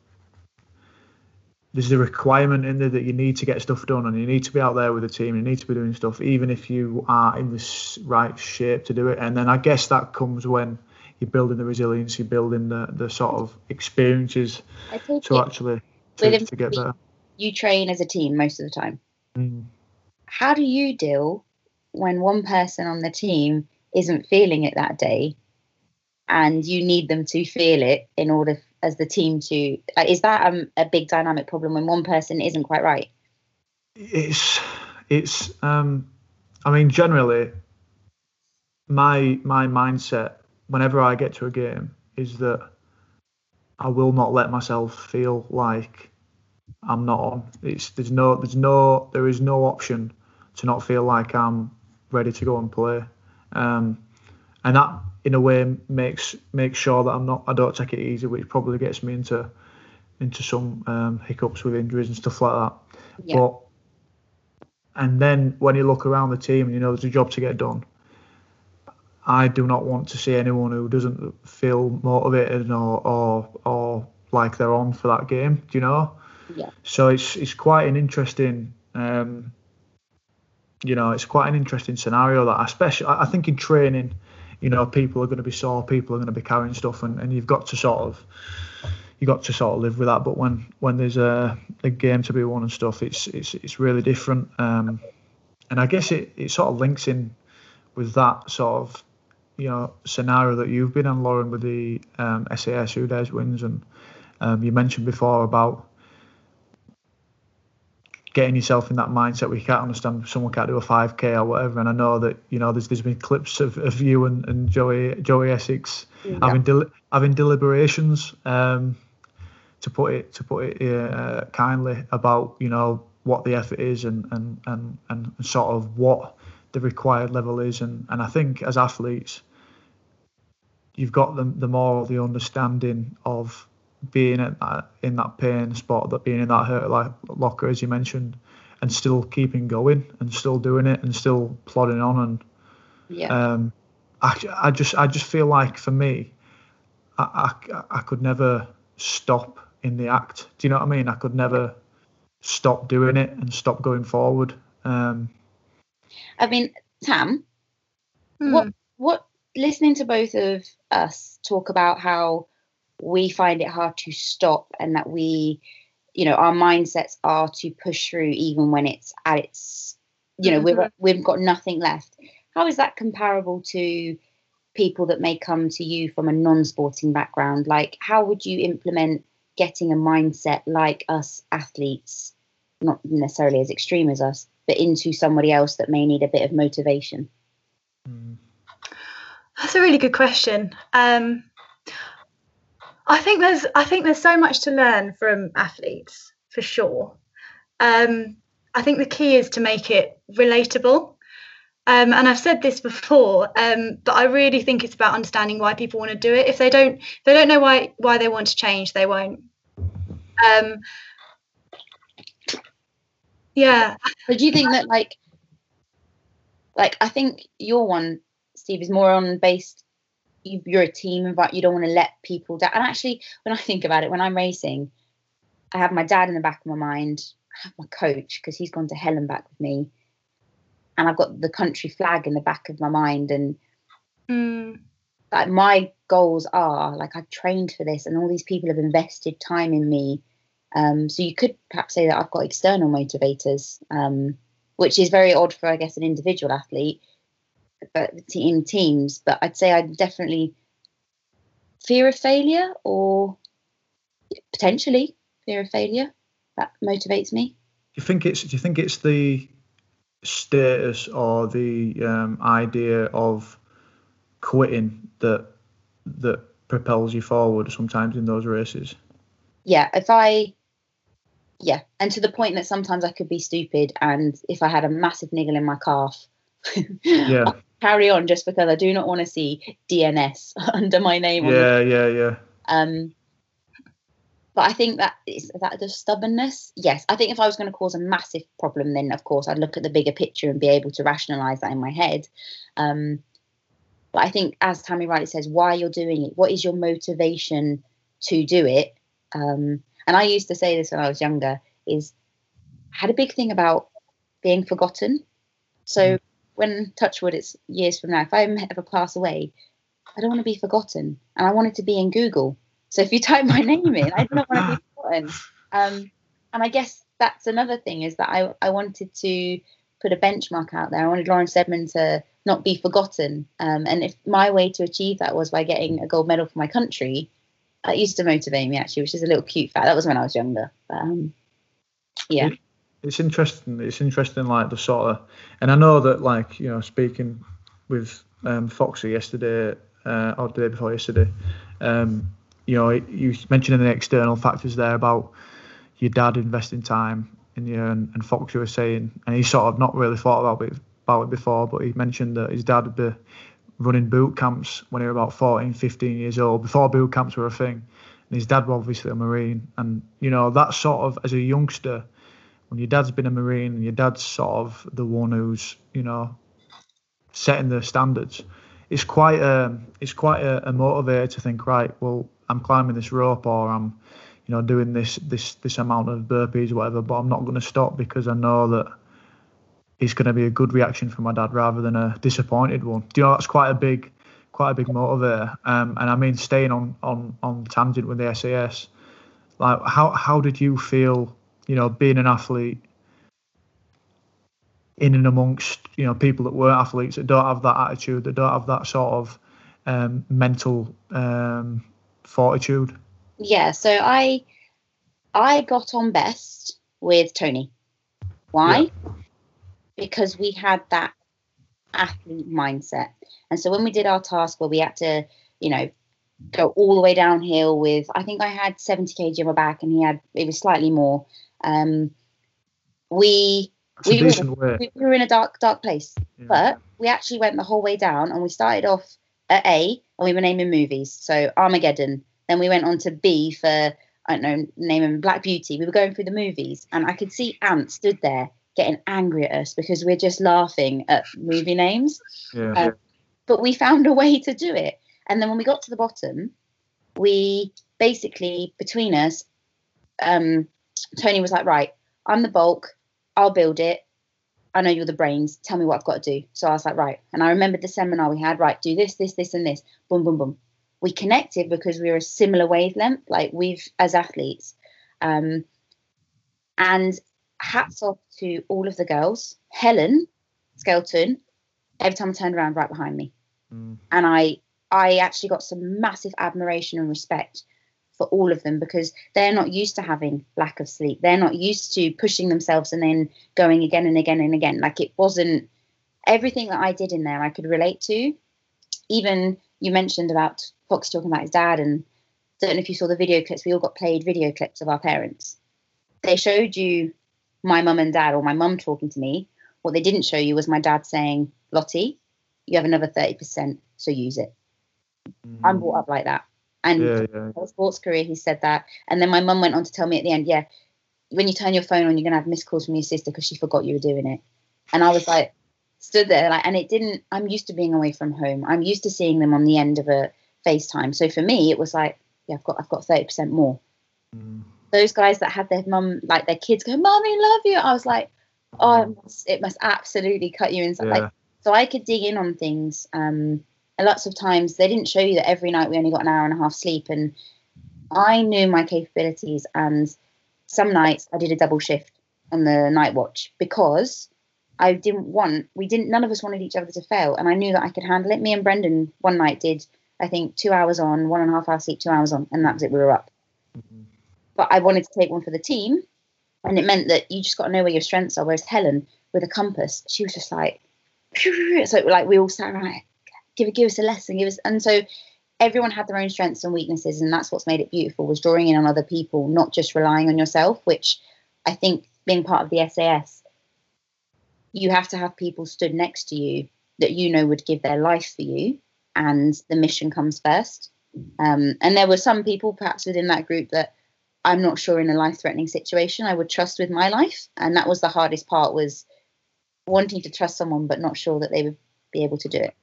there's a requirement in there that you need to get stuff done and you need to be out there with the team. You need to be doing stuff, even if you are in the right shape to do it. And then I guess that comes when you're building the resilience, you're building the, the sort of experiences to actually to, to, get there. You train as a team most of the time. Mm. How do you deal when one person on the team isn't feeling it that day and you need them to feel it in order as the team to like, is that um, a big dynamic problem when one person isn't quite right it's it's um i mean generally my my mindset whenever I get to a game is that I will not let myself feel like I'm not on. It's there's no there's no there is no option to not feel like I'm ready to go and play. Um, and that in a way makes makes sure that I'm not I don't take it easy, which probably gets me into into some um, hiccups with injuries and stuff like that. Yeah. But and then when you look around the team and you know there's a job to get done, I do not want to see anyone who doesn't feel motivated or or or like they're on for that game. Do you know? Yeah. So it's it's quite an interesting. Um, you know, it's quite an interesting scenario that, especially, I think in training, you know, people are going to be sore, people are going to be carrying stuff, and, and you've got to sort of, you got to sort of live with that. But when when there's a, a game to be won and stuff, it's it's it's really different. Um, and I guess it, it sort of links in with that sort of you know scenario that you've been on, Lauren, with the um, SAS Dares Wins, and um, you mentioned before about getting yourself in that mindset where you can't understand someone can't do a 5k or whatever. And I know that you know there's there's been clips of, of you and, and Joey Joey Essex yeah. having del- having deliberations. Um, to put it to put it uh, kindly about you know what the effort is and and and and sort of what the required level is and and I think as athletes you've got the the more the understanding of being at that, in that pain spot, that being in that hurt like locker as you mentioned, and still keeping going and still doing it and still plodding on and yeah. Um, I, I just I just feel like for me, I, I I could never stop in the act. Do you know what I mean? I could never stop doing it and stop going forward. Um, I mean, Tam, hmm. what what listening to both of us talk about how we find it hard to stop and that we you know our mindsets are to push through even when it's at its you know mm-hmm. we've we've got nothing left how is that comparable to people that may come to you from a non-sporting background like how would you implement getting a mindset like us athletes not necessarily as extreme as us but into somebody else that may need a bit of motivation mm. that's a really good question um, I think there's I think there's so much to learn from athletes for sure. Um, I think the key is to make it relatable. Um, and I've said this before, um, but I really think it's about understanding why people want to do it. If they don't, if they don't know why why they want to change, they won't. Um, yeah. But do you think that like, like I think your one, Steve, is more on based you, are a team but You don't want to let people down. And actually, when I think about it, when I'm racing, I have my dad in the back of my mind. I have my coach because he's gone to hell and back with me, and I've got the country flag in the back of my mind. And mm. like my goals are like I've trained for this, and all these people have invested time in me. Um, so you could perhaps say that I've got external motivators, um, which is very odd for I guess an individual athlete but in teams. But I'd say I definitely fear of failure or potentially fear of failure that motivates me. Do you think it's do you think it's the status or the um, idea of quitting that that propels you forward sometimes in those races? Yeah, if I yeah, and to the point that sometimes I could be stupid and if I had a massive niggle in my calf yeah carry on just because I do not want to see DNS under my name. Yeah, yeah, yeah. Um, but I think that is that the stubbornness. Yes, I think if I was going to cause a massive problem, then of course I'd look at the bigger picture and be able to rationalize that in my head. Um, but I think, as Tammy rightly says, why you're doing it, what is your motivation to do it? Um, and I used to say this when I was younger: is I had a big thing about being forgotten. So mm when touchwood it's years from now if i ever pass away i don't want to be forgotten and i wanted to be in google. So if you type my name in i don't want to be forgotten. Um, and i guess that's another thing is that I, I wanted to put a benchmark out there. I wanted lauren steadman to not be forgotten. Um, and if my way to achieve that was by getting a gold medal for my country that used to motivate me actually which is a little cute fact. That was when i was younger but, um, yeah it's interesting. It's interesting, like the sort of, and I know that, like you know, speaking with um, Foxy yesterday uh, or the day before yesterday, um, you know, you mentioning the external factors there about your dad investing time in you, and, and Foxy was saying, and he sort of not really thought about it about it before, but he mentioned that his dad would be running boot camps when he was about 14, 15 years old, before boot camps were a thing. And his dad was obviously a Marine, and you know that sort of as a youngster when your dad's been a marine and your dad's sort of the one who's you know setting the standards it's quite a it's quite a, a motivator to think right well i'm climbing this rope or i'm you know doing this this this amount of burpees or whatever but i'm not going to stop because i know that it's going to be a good reaction from my dad rather than a disappointed one. Do you know that's quite a big quite a big motivator. Um, and i mean staying on on on tangent with the sas like how how did you feel you know, being an athlete in and amongst, you know, people that weren't athletes that don't have that attitude, that don't have that sort of um, mental um, fortitude? Yeah, so I I got on best with Tony. Why? Yeah. Because we had that athlete mindset. And so when we did our task where we had to, you know, go all the way downhill with I think I had 70 kg on my back and he had it was slightly more. Um, we we were, we were, in a dark dark place, yeah. but we actually went the whole way down and we started off at A and we were naming movies. So Armageddon. Then we went on to B for I don't know naming Black Beauty. We were going through the movies and I could see Ant stood there getting angry at us because we're just laughing at movie names. Yeah. Um, but we found a way to do it. And then when we got to the bottom, we basically between us, um, Tony was like, right, I'm the bulk, I'll build it. I know you're the brains. Tell me what I've got to do. So I was like, right. And I remembered the seminar we had, right, do this, this, this, and this. Boom, boom, boom. We connected because we were a similar wavelength, like we've as athletes. Um, and hats off to all of the girls. Helen Skelton, every time I turned around, right behind me, mm. and I I actually got some massive admiration and respect for all of them because they're not used to having lack of sleep. They're not used to pushing themselves and then going again and again and again. Like it wasn't everything that I did in there I could relate to. Even you mentioned about Fox talking about his dad and don't know if you saw the video clips. We all got played video clips of our parents. They showed you my mum and dad or my mum talking to me. What they didn't show you was my dad saying, Lottie, you have another 30%, so use it. Mm. I'm brought up like that. And yeah, yeah. sports career, he said that. And then my mum went on to tell me at the end, yeah, when you turn your phone on, you're gonna have missed calls from your sister because she forgot you were doing it. And I was like, stood there like, and it didn't. I'm used to being away from home. I'm used to seeing them on the end of a FaceTime. So for me, it was like, yeah, I've got I've got thirty percent more. Mm those guys that had their mum, like their kids go, Mommy, love you. I was like, oh, it must, it must absolutely cut you inside. Yeah. Like, so I could dig in on things. Um, and lots of times they didn't show you that every night we only got an hour and a half sleep. And I knew my capabilities. And some nights I did a double shift on the night watch because I didn't want, we didn't, none of us wanted each other to fail. And I knew that I could handle it. Me and Brendan one night did, I think, two hours on, one and a half hours sleep, two hours on. And that was it. We were up. Mm-hmm but I wanted to take one for the team. And it meant that you just got to know where your strengths are. Whereas Helen, with a compass, she was just like, so like we all sat around, like, give give us a lesson, give us. And so everyone had their own strengths and weaknesses, and that's what's made it beautiful. Was drawing in on other people, not just relying on yourself. Which I think being part of the SAS, you have to have people stood next to you that you know would give their life for you, and the mission comes first. Um, and there were some people perhaps within that group that I'm not sure in a life threatening situation I would trust with my life. And that was the hardest part was wanting to trust someone but not sure that they would be able to do it.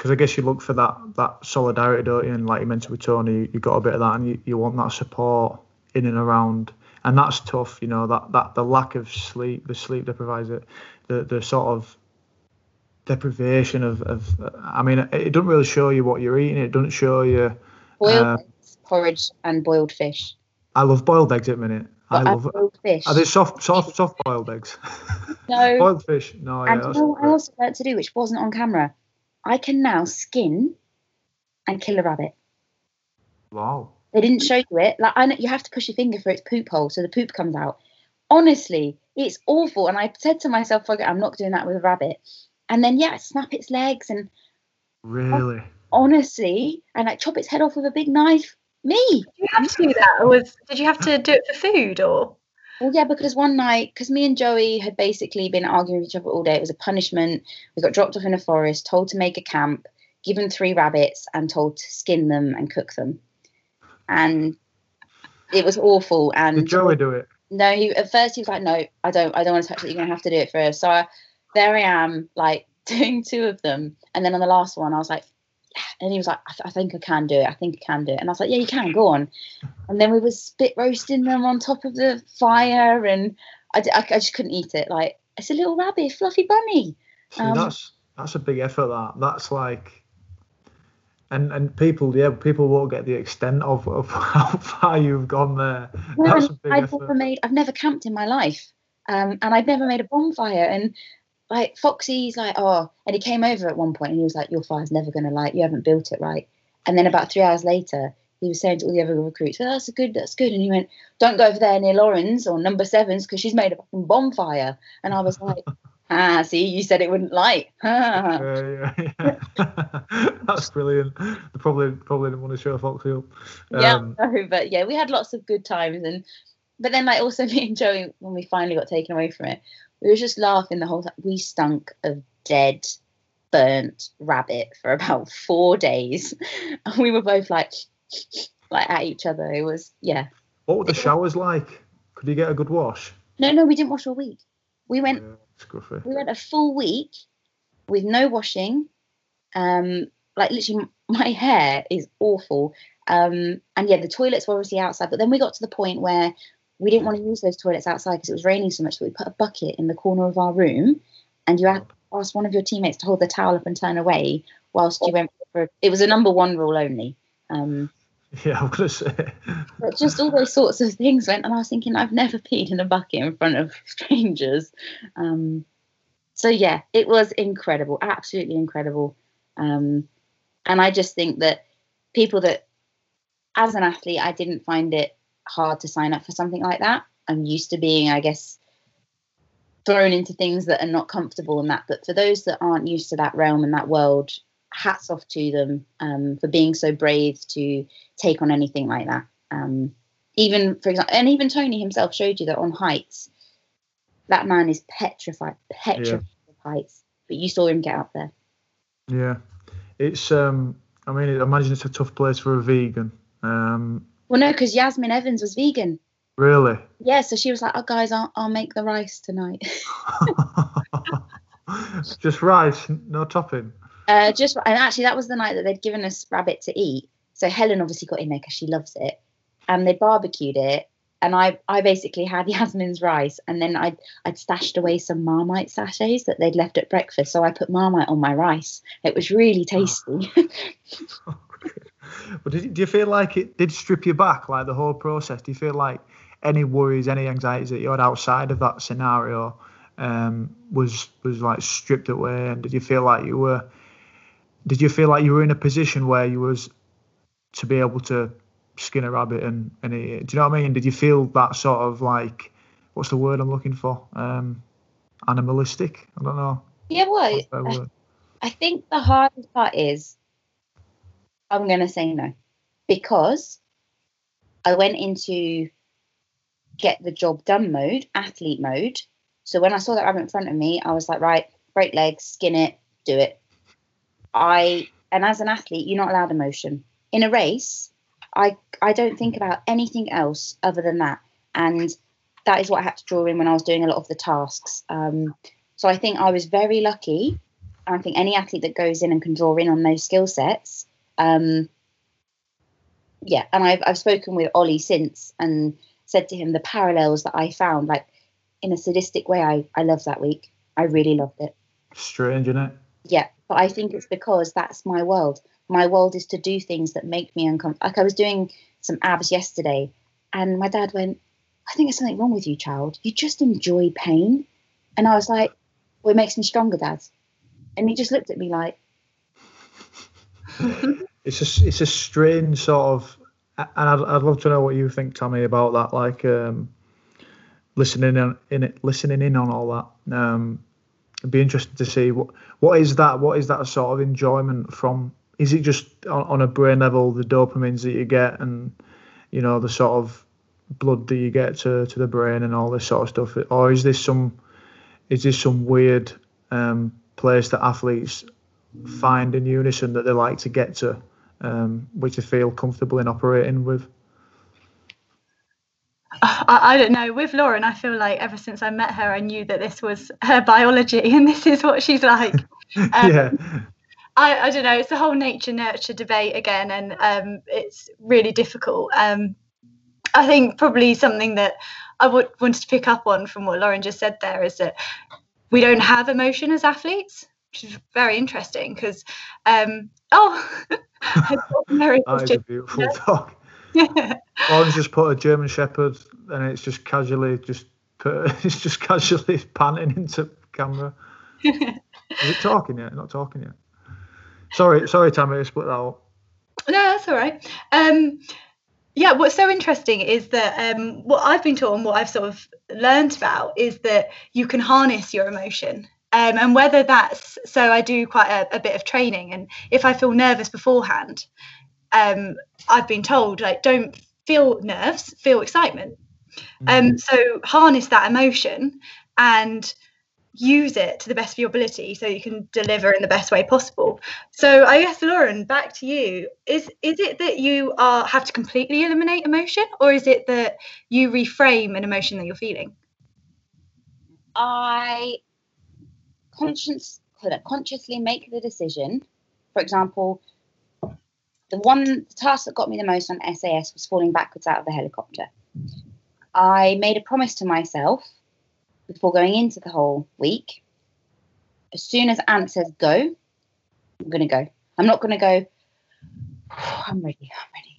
Because I guess you look for that that solidarity, don't you? And like you mentioned with Tony, you got a bit of that, and you, you want that support in and around, and that's tough. You know that that the lack of sleep, the sleep deprives it, the the sort of deprivation of, of I mean, it doesn't really show you what you're eating. It doesn't show you boiled uh, porridge and boiled fish. I love boiled eggs at the minute. But I love boiled fish. Are they soft, soft, soft boiled eggs? No. boiled fish. No. And yeah, you know what I also learned to do, which wasn't on camera? I can now skin and kill a rabbit. Wow. They didn't show you it. Like I know you have to push your finger for its poop hole so the poop comes out. Honestly, it's awful. And I said to myself, I'm not doing that with a rabbit. And then yeah, snap its legs and really honestly, and like chop its head off with a big knife. Me. Did you have to do that, or was did you have to do it for food, or? Well, yeah, because one night, because me and Joey had basically been arguing with each other all day. It was a punishment. We got dropped off in a forest, told to make a camp, given three rabbits, and told to skin them and cook them. And it was awful. And did Joey do it? No, he at first he was like, "No, I don't. I don't want to touch it. You're gonna have to do it first. So I, there I am, like doing two of them, and then on the last one, I was like, and he was like, I, th- I, think I can do it. I think I can do it. And I was like, yeah, you can. Go on. And then we were spit roasting them on top of the fire, and I, I, I just couldn't eat it. Like it's a little rabbit, fluffy bunny. Um, that's that's a big effort. That that's like, and and people, yeah, people won't get the extent of, of how far you've gone there. Well, I've effort. never made. I've never camped in my life, um, and I've never made a bonfire, and like Foxy's like, oh, and he came over at one point and he was like, your fire's never gonna light. You haven't built it right. And then about three hours later, he was saying to all the other recruits, well, that's good, that's good. And he went, don't go over there near Lauren's or number seven's because she's made a fucking bonfire. And I was like, ah, see, you said it wouldn't light. yeah, yeah, yeah. that's brilliant. They probably probably didn't want to show up. Um, yeah, but yeah, we had lots of good times and but then like also me and Joey when we finally got taken away from it, we were just laughing the whole time. We stunk of dead, burnt rabbit for about four days. And we were both like like at each other. It was yeah. What were the showers like? Could you get a good wash? No, no, we didn't wash all week. We went yeah, we went a full week with no washing. Um like literally my hair is awful. Um and yeah, the toilets were obviously outside, but then we got to the point where we didn't want to use those toilets outside because it was raining so much that we put a bucket in the corner of our room and you asked one of your teammates to hold the towel up and turn away whilst you went for it was a number one rule only um, yeah, I'm gonna say. but just all those sorts of things went, and I was thinking, I've never peed in a bucket in front of strangers. Um, so yeah, it was incredible, absolutely incredible. Um, and I just think that people that, as an athlete, I didn't find it hard to sign up for something like that. I'm used to being, I guess, thrown into things that are not comfortable and that. But for those that aren't used to that realm and that world, hats off to them um, for being so brave to take on anything like that. Um, even for example, and even Tony himself showed you that on heights, that man is petrified, petrified yeah. of heights. But you saw him get up there. Yeah, it's. um I mean, I imagine it's a tough place for a vegan. Um, well, no, because Yasmin Evans was vegan. Really? Yeah, so she was like, "Oh, guys, I'll, I'll make the rice tonight." Just rice, no topping. Uh, just and actually, that was the night that they'd given us rabbit to eat. So Helen obviously got in there because she loves it, and they barbecued it. And I, I basically had Yasmin's rice, and then I'd, I'd stashed away some Marmite sachets that they'd left at breakfast. So I put Marmite on my rice. It was really tasty. But did, do you feel like it did strip you back, like the whole process? Do you feel like any worries, any anxieties that you had outside of that scenario um, was was like stripped away? And did you feel like you were? Did you feel like you were in a position where you was to be able to skin a rabbit and and eat it? Do you know what I mean? Did you feel that sort of like what's the word I'm looking for? Um, animalistic? I don't know. Yeah, well, I, I think the hardest part is I'm going to say no because I went into get the job done mode, athlete mode. So when I saw that rabbit in front of me, I was like, right, break legs, skin it, do it. I and as an athlete, you're not allowed emotion. In a race, I I don't think about anything else other than that. And that is what I had to draw in when I was doing a lot of the tasks. Um, so I think I was very lucky. I think any athlete that goes in and can draw in on those skill sets um, yeah, and I've I've spoken with Ollie since and said to him the parallels that I found, like in a sadistic way. I I loved that week. I really loved it. Strange, isn't it? Yeah, but I think it's because that's my world. My world is to do things that make me uncomfortable. Like I was doing some abs yesterday, and my dad went, "I think there's something wrong with you, child. You just enjoy pain." And I was like, "Well, it makes me stronger, Dad." And he just looked at me like, it's a it's a strange sort of, and I'd, I'd love to know what you think, Tammy, about that. Like um, listening in, in it, listening in on all that. Um, it'd be interesting to see what what is that. What is that sort of enjoyment from? Is it just on, on a brain level the dopamines that you get, and you know the sort of blood that you get to, to the brain and all this sort of stuff, or is this some is this some weird um, place that athletes find in unison that they like to get to um, which they feel comfortable in operating with? I, I, don't know. With Lauren, I feel like ever since I met her, I knew that this was her biology and this is what she's like. Um, yeah. I, I don't know. It's the whole nature nurture debate again, and um, it's really difficult. Um, I think probably something that I would wanted to pick up on from what Lauren just said there is that we don't have emotion as athletes, which is very interesting because um, oh a beautiful dog. Orange just put a German Shepherd, and it's just casually just put, it's just casually panting into camera. Is it talking yet? Not talking yet. Sorry, sorry, Tammy, I split that up. No, that's all right. Um, yeah, what's so interesting is that um, what I've been taught and what I've sort of learned about is that you can harness your emotion. Um, and whether that's so, I do quite a, a, bit of training, and if I feel nervous beforehand, um, I've been told like don't feel nerves, feel excitement. Um, mm. so harness that emotion and use it to the best of your ability so you can deliver in the best way possible so i guess lauren back to you is is it that you are have to completely eliminate emotion or is it that you reframe an emotion that you're feeling i conscious consciously make the decision for example the one task that got me the most on sas was falling backwards out of the helicopter i made a promise to myself before going into the whole week. As soon as Ant says go, I'm going to go. I'm not going to go, I'm ready, I'm ready.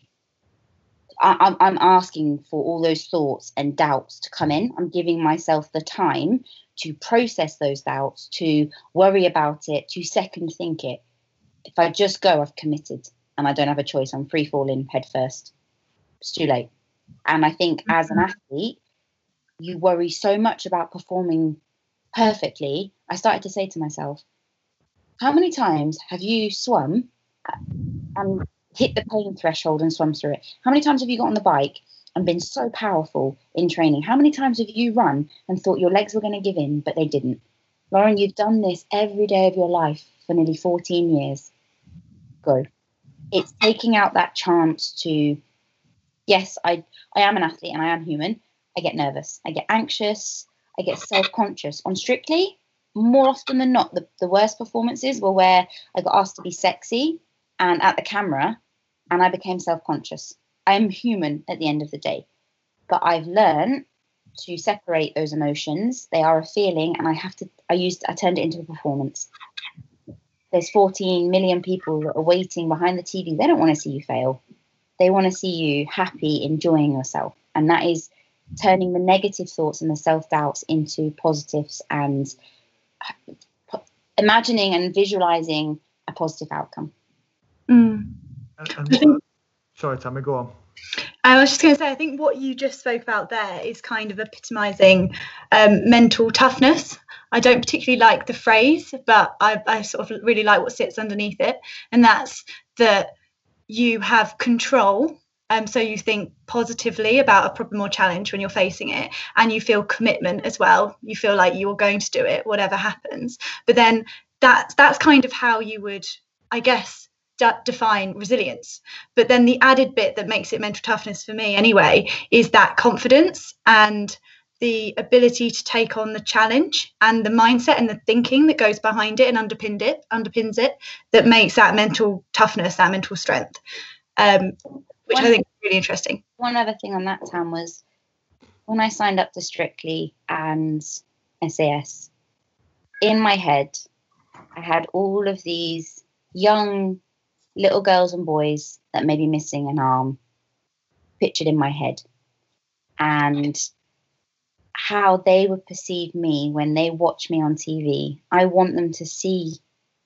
I, I'm asking for all those thoughts and doubts to come in. I'm giving myself the time to process those doubts, to worry about it, to second think it. If I just go, I've committed and I don't have a choice. I'm free falling head first. It's too late. And I think mm-hmm. as an mm-hmm. athlete, you worry so much about performing perfectly, I started to say to myself, how many times have you swum and hit the pain threshold and swum through it? How many times have you got on the bike and been so powerful in training? How many times have you run and thought your legs were going to give in, but they didn't? Lauren, you've done this every day of your life for nearly 14 years. Go. It's taking out that chance to, yes, I, I am an athlete and I am human, I get nervous, I get anxious, I get self conscious. On Strictly, more often than not, the, the worst performances were where I got asked to be sexy and at the camera, and I became self conscious. I am human at the end of the day, but I've learned to separate those emotions. They are a feeling, and I have to. I used. I turned it into a performance. There's 14 million people that are waiting behind the TV. They don't want to see you fail. They want to see you happy, enjoying yourself, and that is turning the negative thoughts and the self doubts into positives and imagining and visualizing a positive outcome. Mm. And, and sorry, Tammy, go on. I was just going to say, I think what you just spoke about there is kind of epitomizing um, mental toughness. I don't particularly like the phrase, but I, I sort of really like what sits underneath it. And that's that you have control um, so you think positively about a problem or challenge when you're facing it, and you feel commitment as well. You feel like you're going to do it, whatever happens. But then that's that's kind of how you would, I guess, define resilience. But then the added bit that makes it mental toughness for me, anyway, is that confidence and the ability to take on the challenge and the mindset and the thinking that goes behind it and underpinned it underpins it that makes that mental toughness that mental strength um, which one, I think is really interesting. One other thing on that, Tam, was when I signed up to Strictly and SAS, in my head, I had all of these young little girls and boys that may be missing an arm pictured in my head. And how they would perceive me when they watch me on TV. I want them to see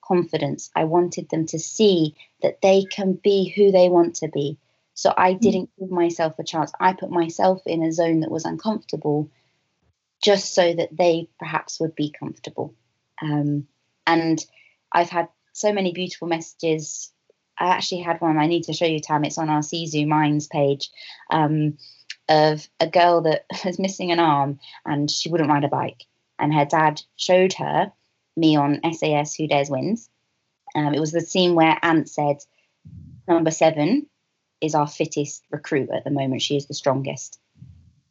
confidence. I wanted them to see that they can be who they want to be. So I mm. didn't give myself a chance. I put myself in a zone that was uncomfortable just so that they perhaps would be comfortable. Um, and I've had so many beautiful messages. I actually had one I need to show you, Tam. It's on our Sisu Minds page um, of a girl that was missing an arm and she wouldn't ride a bike. And her dad showed her me on SAS Who Dares Wins. Um, it was the scene where Ant said, Number seven, is our fittest recruit at the moment. She is the strongest.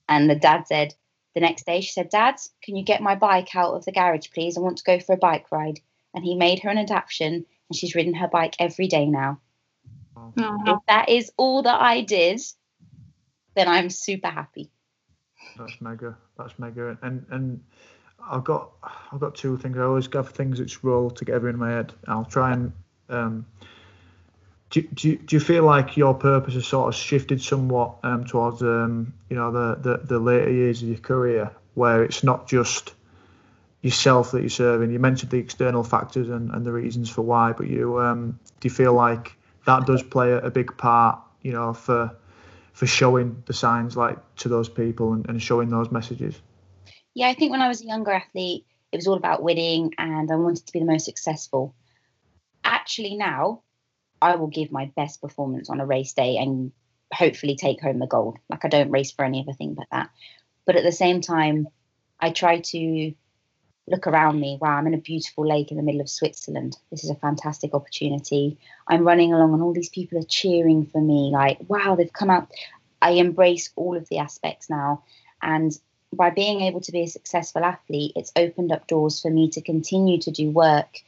And the dad said the next day, she said, Dad, can you get my bike out of the garage, please? I want to go for a bike ride. And he made her an adaptation and she's ridden her bike every day now. If that is all that I did, then I'm super happy. That's mega. That's mega. And and I've got I've got two things. I always gather things which roll together in my head. I'll try and um, do, do, do you feel like your purpose has sort of shifted somewhat um, towards um, you know the, the, the later years of your career where it's not just yourself that you're serving. You mentioned the external factors and, and the reasons for why, but you um, do you feel like that does play a, big part, you know, for for showing the signs like to those people and, and showing those messages? Yeah, I think when I was a younger athlete, it was all about winning and I wanted to be the most successful. Actually, now I will give my best performance on a race day and hopefully take home the gold. Like I don't race for any other thing but that. But at the same time, I try to look around me. Wow, I'm in a beautiful lake in the middle of Switzerland. This is a fantastic opportunity. I'm running along, and all these people are cheering for me. Like, wow, they've come out. I embrace all of the aspects now. And by being able to be a successful athlete, it's opened up doors for me to continue to do work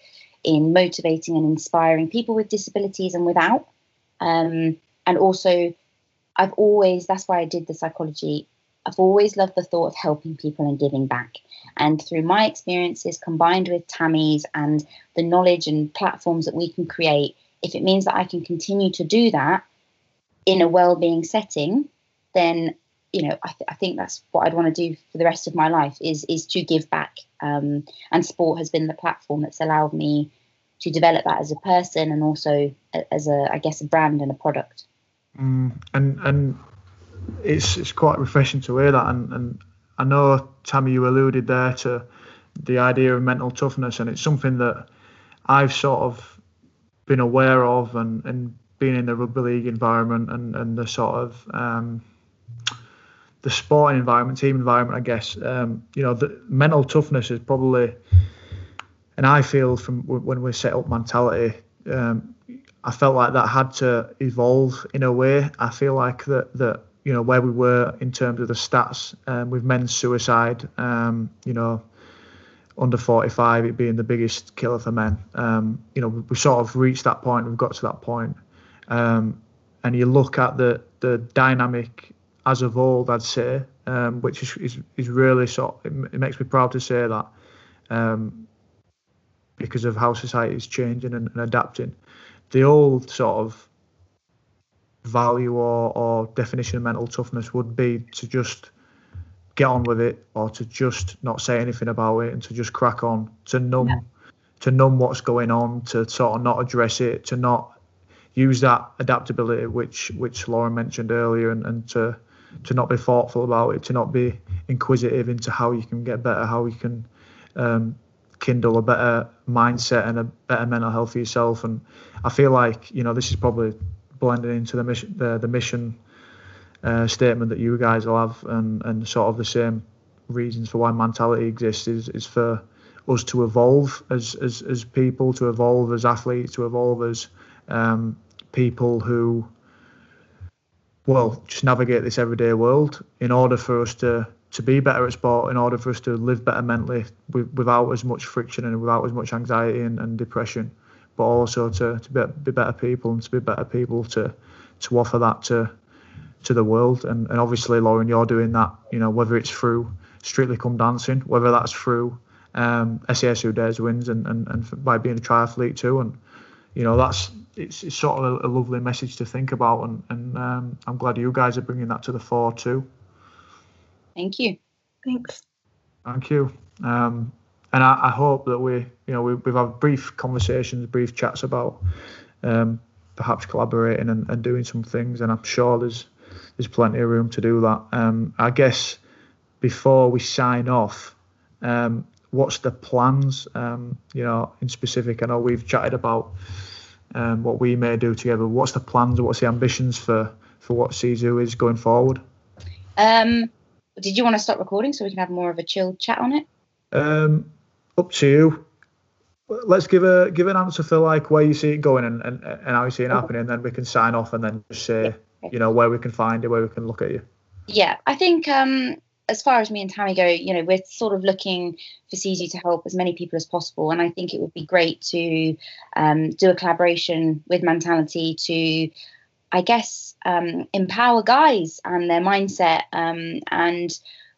in motivating and inspiring people with disabilities and without. Um, and also, I've always, that's why I did the psychology. I've always loved the thought of helping people and giving back. And through my experiences combined with Tammy's and the knowledge and platforms that we can create, if it means that I can continue to do that in a well-being setting, then you know, I, th- I, think that's what I'd want to do for the rest of my life is is to give back. Um, and sport has been the platform that's allowed me to develop that as a person and also as a, I guess, a brand and a product. Mm, and and it's it's quite refreshing to hear that. And, and I know Tammy, you alluded there to the idea of mental toughness, and it's something that I've sort of been aware of and and being in the rugby league environment and and the sort of um, the sporting environment, team environment, I guess. Um, you know, the mental toughness is probably, and I feel from when we set up mentality, um, I felt like that had to evolve in a way. I feel like that that you know where we were in terms of the stats um, with men's suicide, um, you know, under 45 it being the biggest killer for men. Um, you know, we sort of reached that point. We've got to that point. Um, and you look at the the dynamic as of old, I'd say, um, which is, is, is really sort. Of, it, makes me proud to say that um, because of how society is changing and, and, adapting. The old sort of value or, or definition of mental toughness would be to just get on with it or to just not say anything about it and to just crack on to numb yeah. to numb what's going on to sort of not address it to not use that adaptability which which Lauren mentioned earlier and, and to to not be thoughtful about it, to not be inquisitive into how you can get better, how you can um, kindle a better mindset and a better mental health for yourself. And I feel like you know this is probably blending into the mission, the, the mission uh, statement that you guys will have, and and sort of the same reasons for why mentality exists is is for us to evolve as as as people, to evolve as athletes, to evolve as um, people who well, just navigate this everyday world in order for us to to be better at sport, in order for us to live better mentally with, without as much friction and without as much anxiety and, and depression, but also to, to be, be better people and to be better people to to offer that to to the world. And, and obviously, Lauren, you're doing that, you know, whether it's through Strictly Come Dancing, whether that's through um, SAS Who Dares Wins and, and, and by being a triathlete too. And, you know, that's it's, it's sort of a, a, lovely message to think about, and, and um, I'm glad you guys are bringing that to the fore too. Thank you. Thanks. Thank you. Um, and I, I, hope that we, you know, we, we've had brief conversations, brief chats about um, perhaps collaborating and, and, doing some things, and I'm sure there's there's plenty of room to do that. Um, I guess before we sign off, um, what's the plans? Um, you know, in specific, I know we've chatted about um, what we may do together. What's the plans? What's the ambitions for for what Sisu is going forward? Um, did you want to stop recording so we can have more of a chill chat on it? Um, up to you. Let's give a give an answer for like where you see it going and, and, and how you see it happening, and then we can sign off and then just say, yeah. you know, where we can find it, where we can look at you. Yeah, I think um, as far as me and Tammy go, you know, we're sort of looking for Sisu to help as many people as possible. And I think it would be great to um, do a collaboration with Mentality to, I guess, um, empower guys and their mindset. Um, and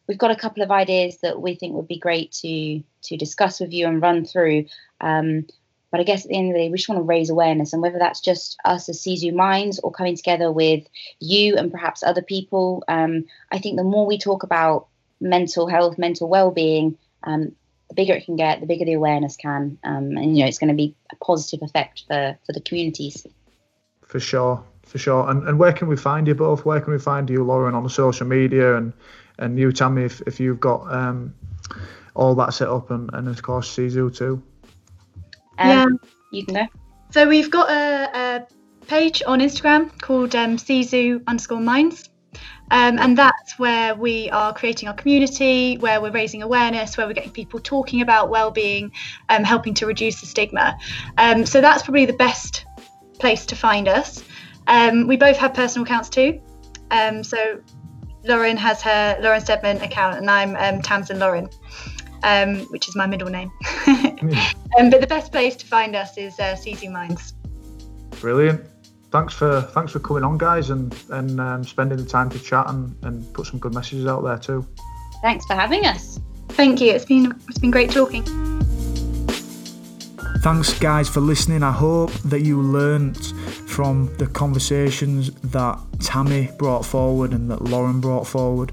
we've got a couple of ideas that we think would be great to to discuss with you and run through. Um, but I guess at the end of the day, we just want to raise awareness, and whether that's just us as Sisu Minds or coming together with you and perhaps other people, um, I think the more we talk about mental health, mental well-being, um, the bigger it can get, the bigger the awareness can, um, and you know it's going to be a positive effect for for the communities. For sure, for sure. And and where can we find you both? Where can we find you, Lauren, on the social media and and you, Tammy, if if you've got um, all that set up, and and of course Sisu too. Um, Yeah. you can go. So we've got a, a page on Instagram called um, Sisu underscore minds. Um, and that's where we are creating our community, where we're raising awareness, where we're getting people talking about well-being, um, helping to reduce the stigma. Um, so that's probably the best place to find us. Um, we both have personal accounts too. Um, so Lauren has her Lauren Steadman account, and I'm um, Tamsin Lauren, um, which is my middle name. um, but the best place to find us is uh, Sisu Minds. Brilliant. Thanks for thanks for coming on, guys, and and um, spending the time to chat and, and put some good messages out there too. Thanks for having us. Thank you. It's been it's been great talking. Thanks, guys, for listening. I hope that you learnt from the conversations that Tammy brought forward and that Lauren brought forward.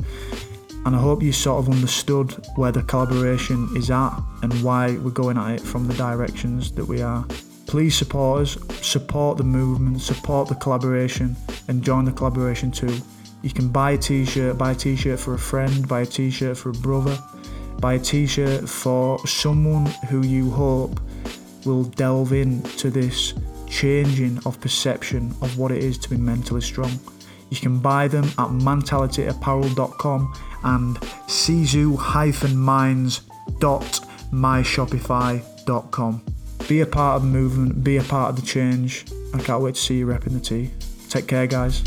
And I hope you sort of understood where the collaboration is at and why we're going at it from the directions that we are. Please support us, support the movement, support the collaboration, and join the collaboration too. You can buy a t shirt, buy a t shirt for a friend, buy a t shirt for a brother, buy a t shirt for someone who you hope will delve into this changing of perception of what it is to be mentally strong. You can buy them at mentalityapparel.com and sisu-minds.myshopify.com. Be a part of the movement, be a part of the change. I can't wait to see you repping the tee. Take care, guys.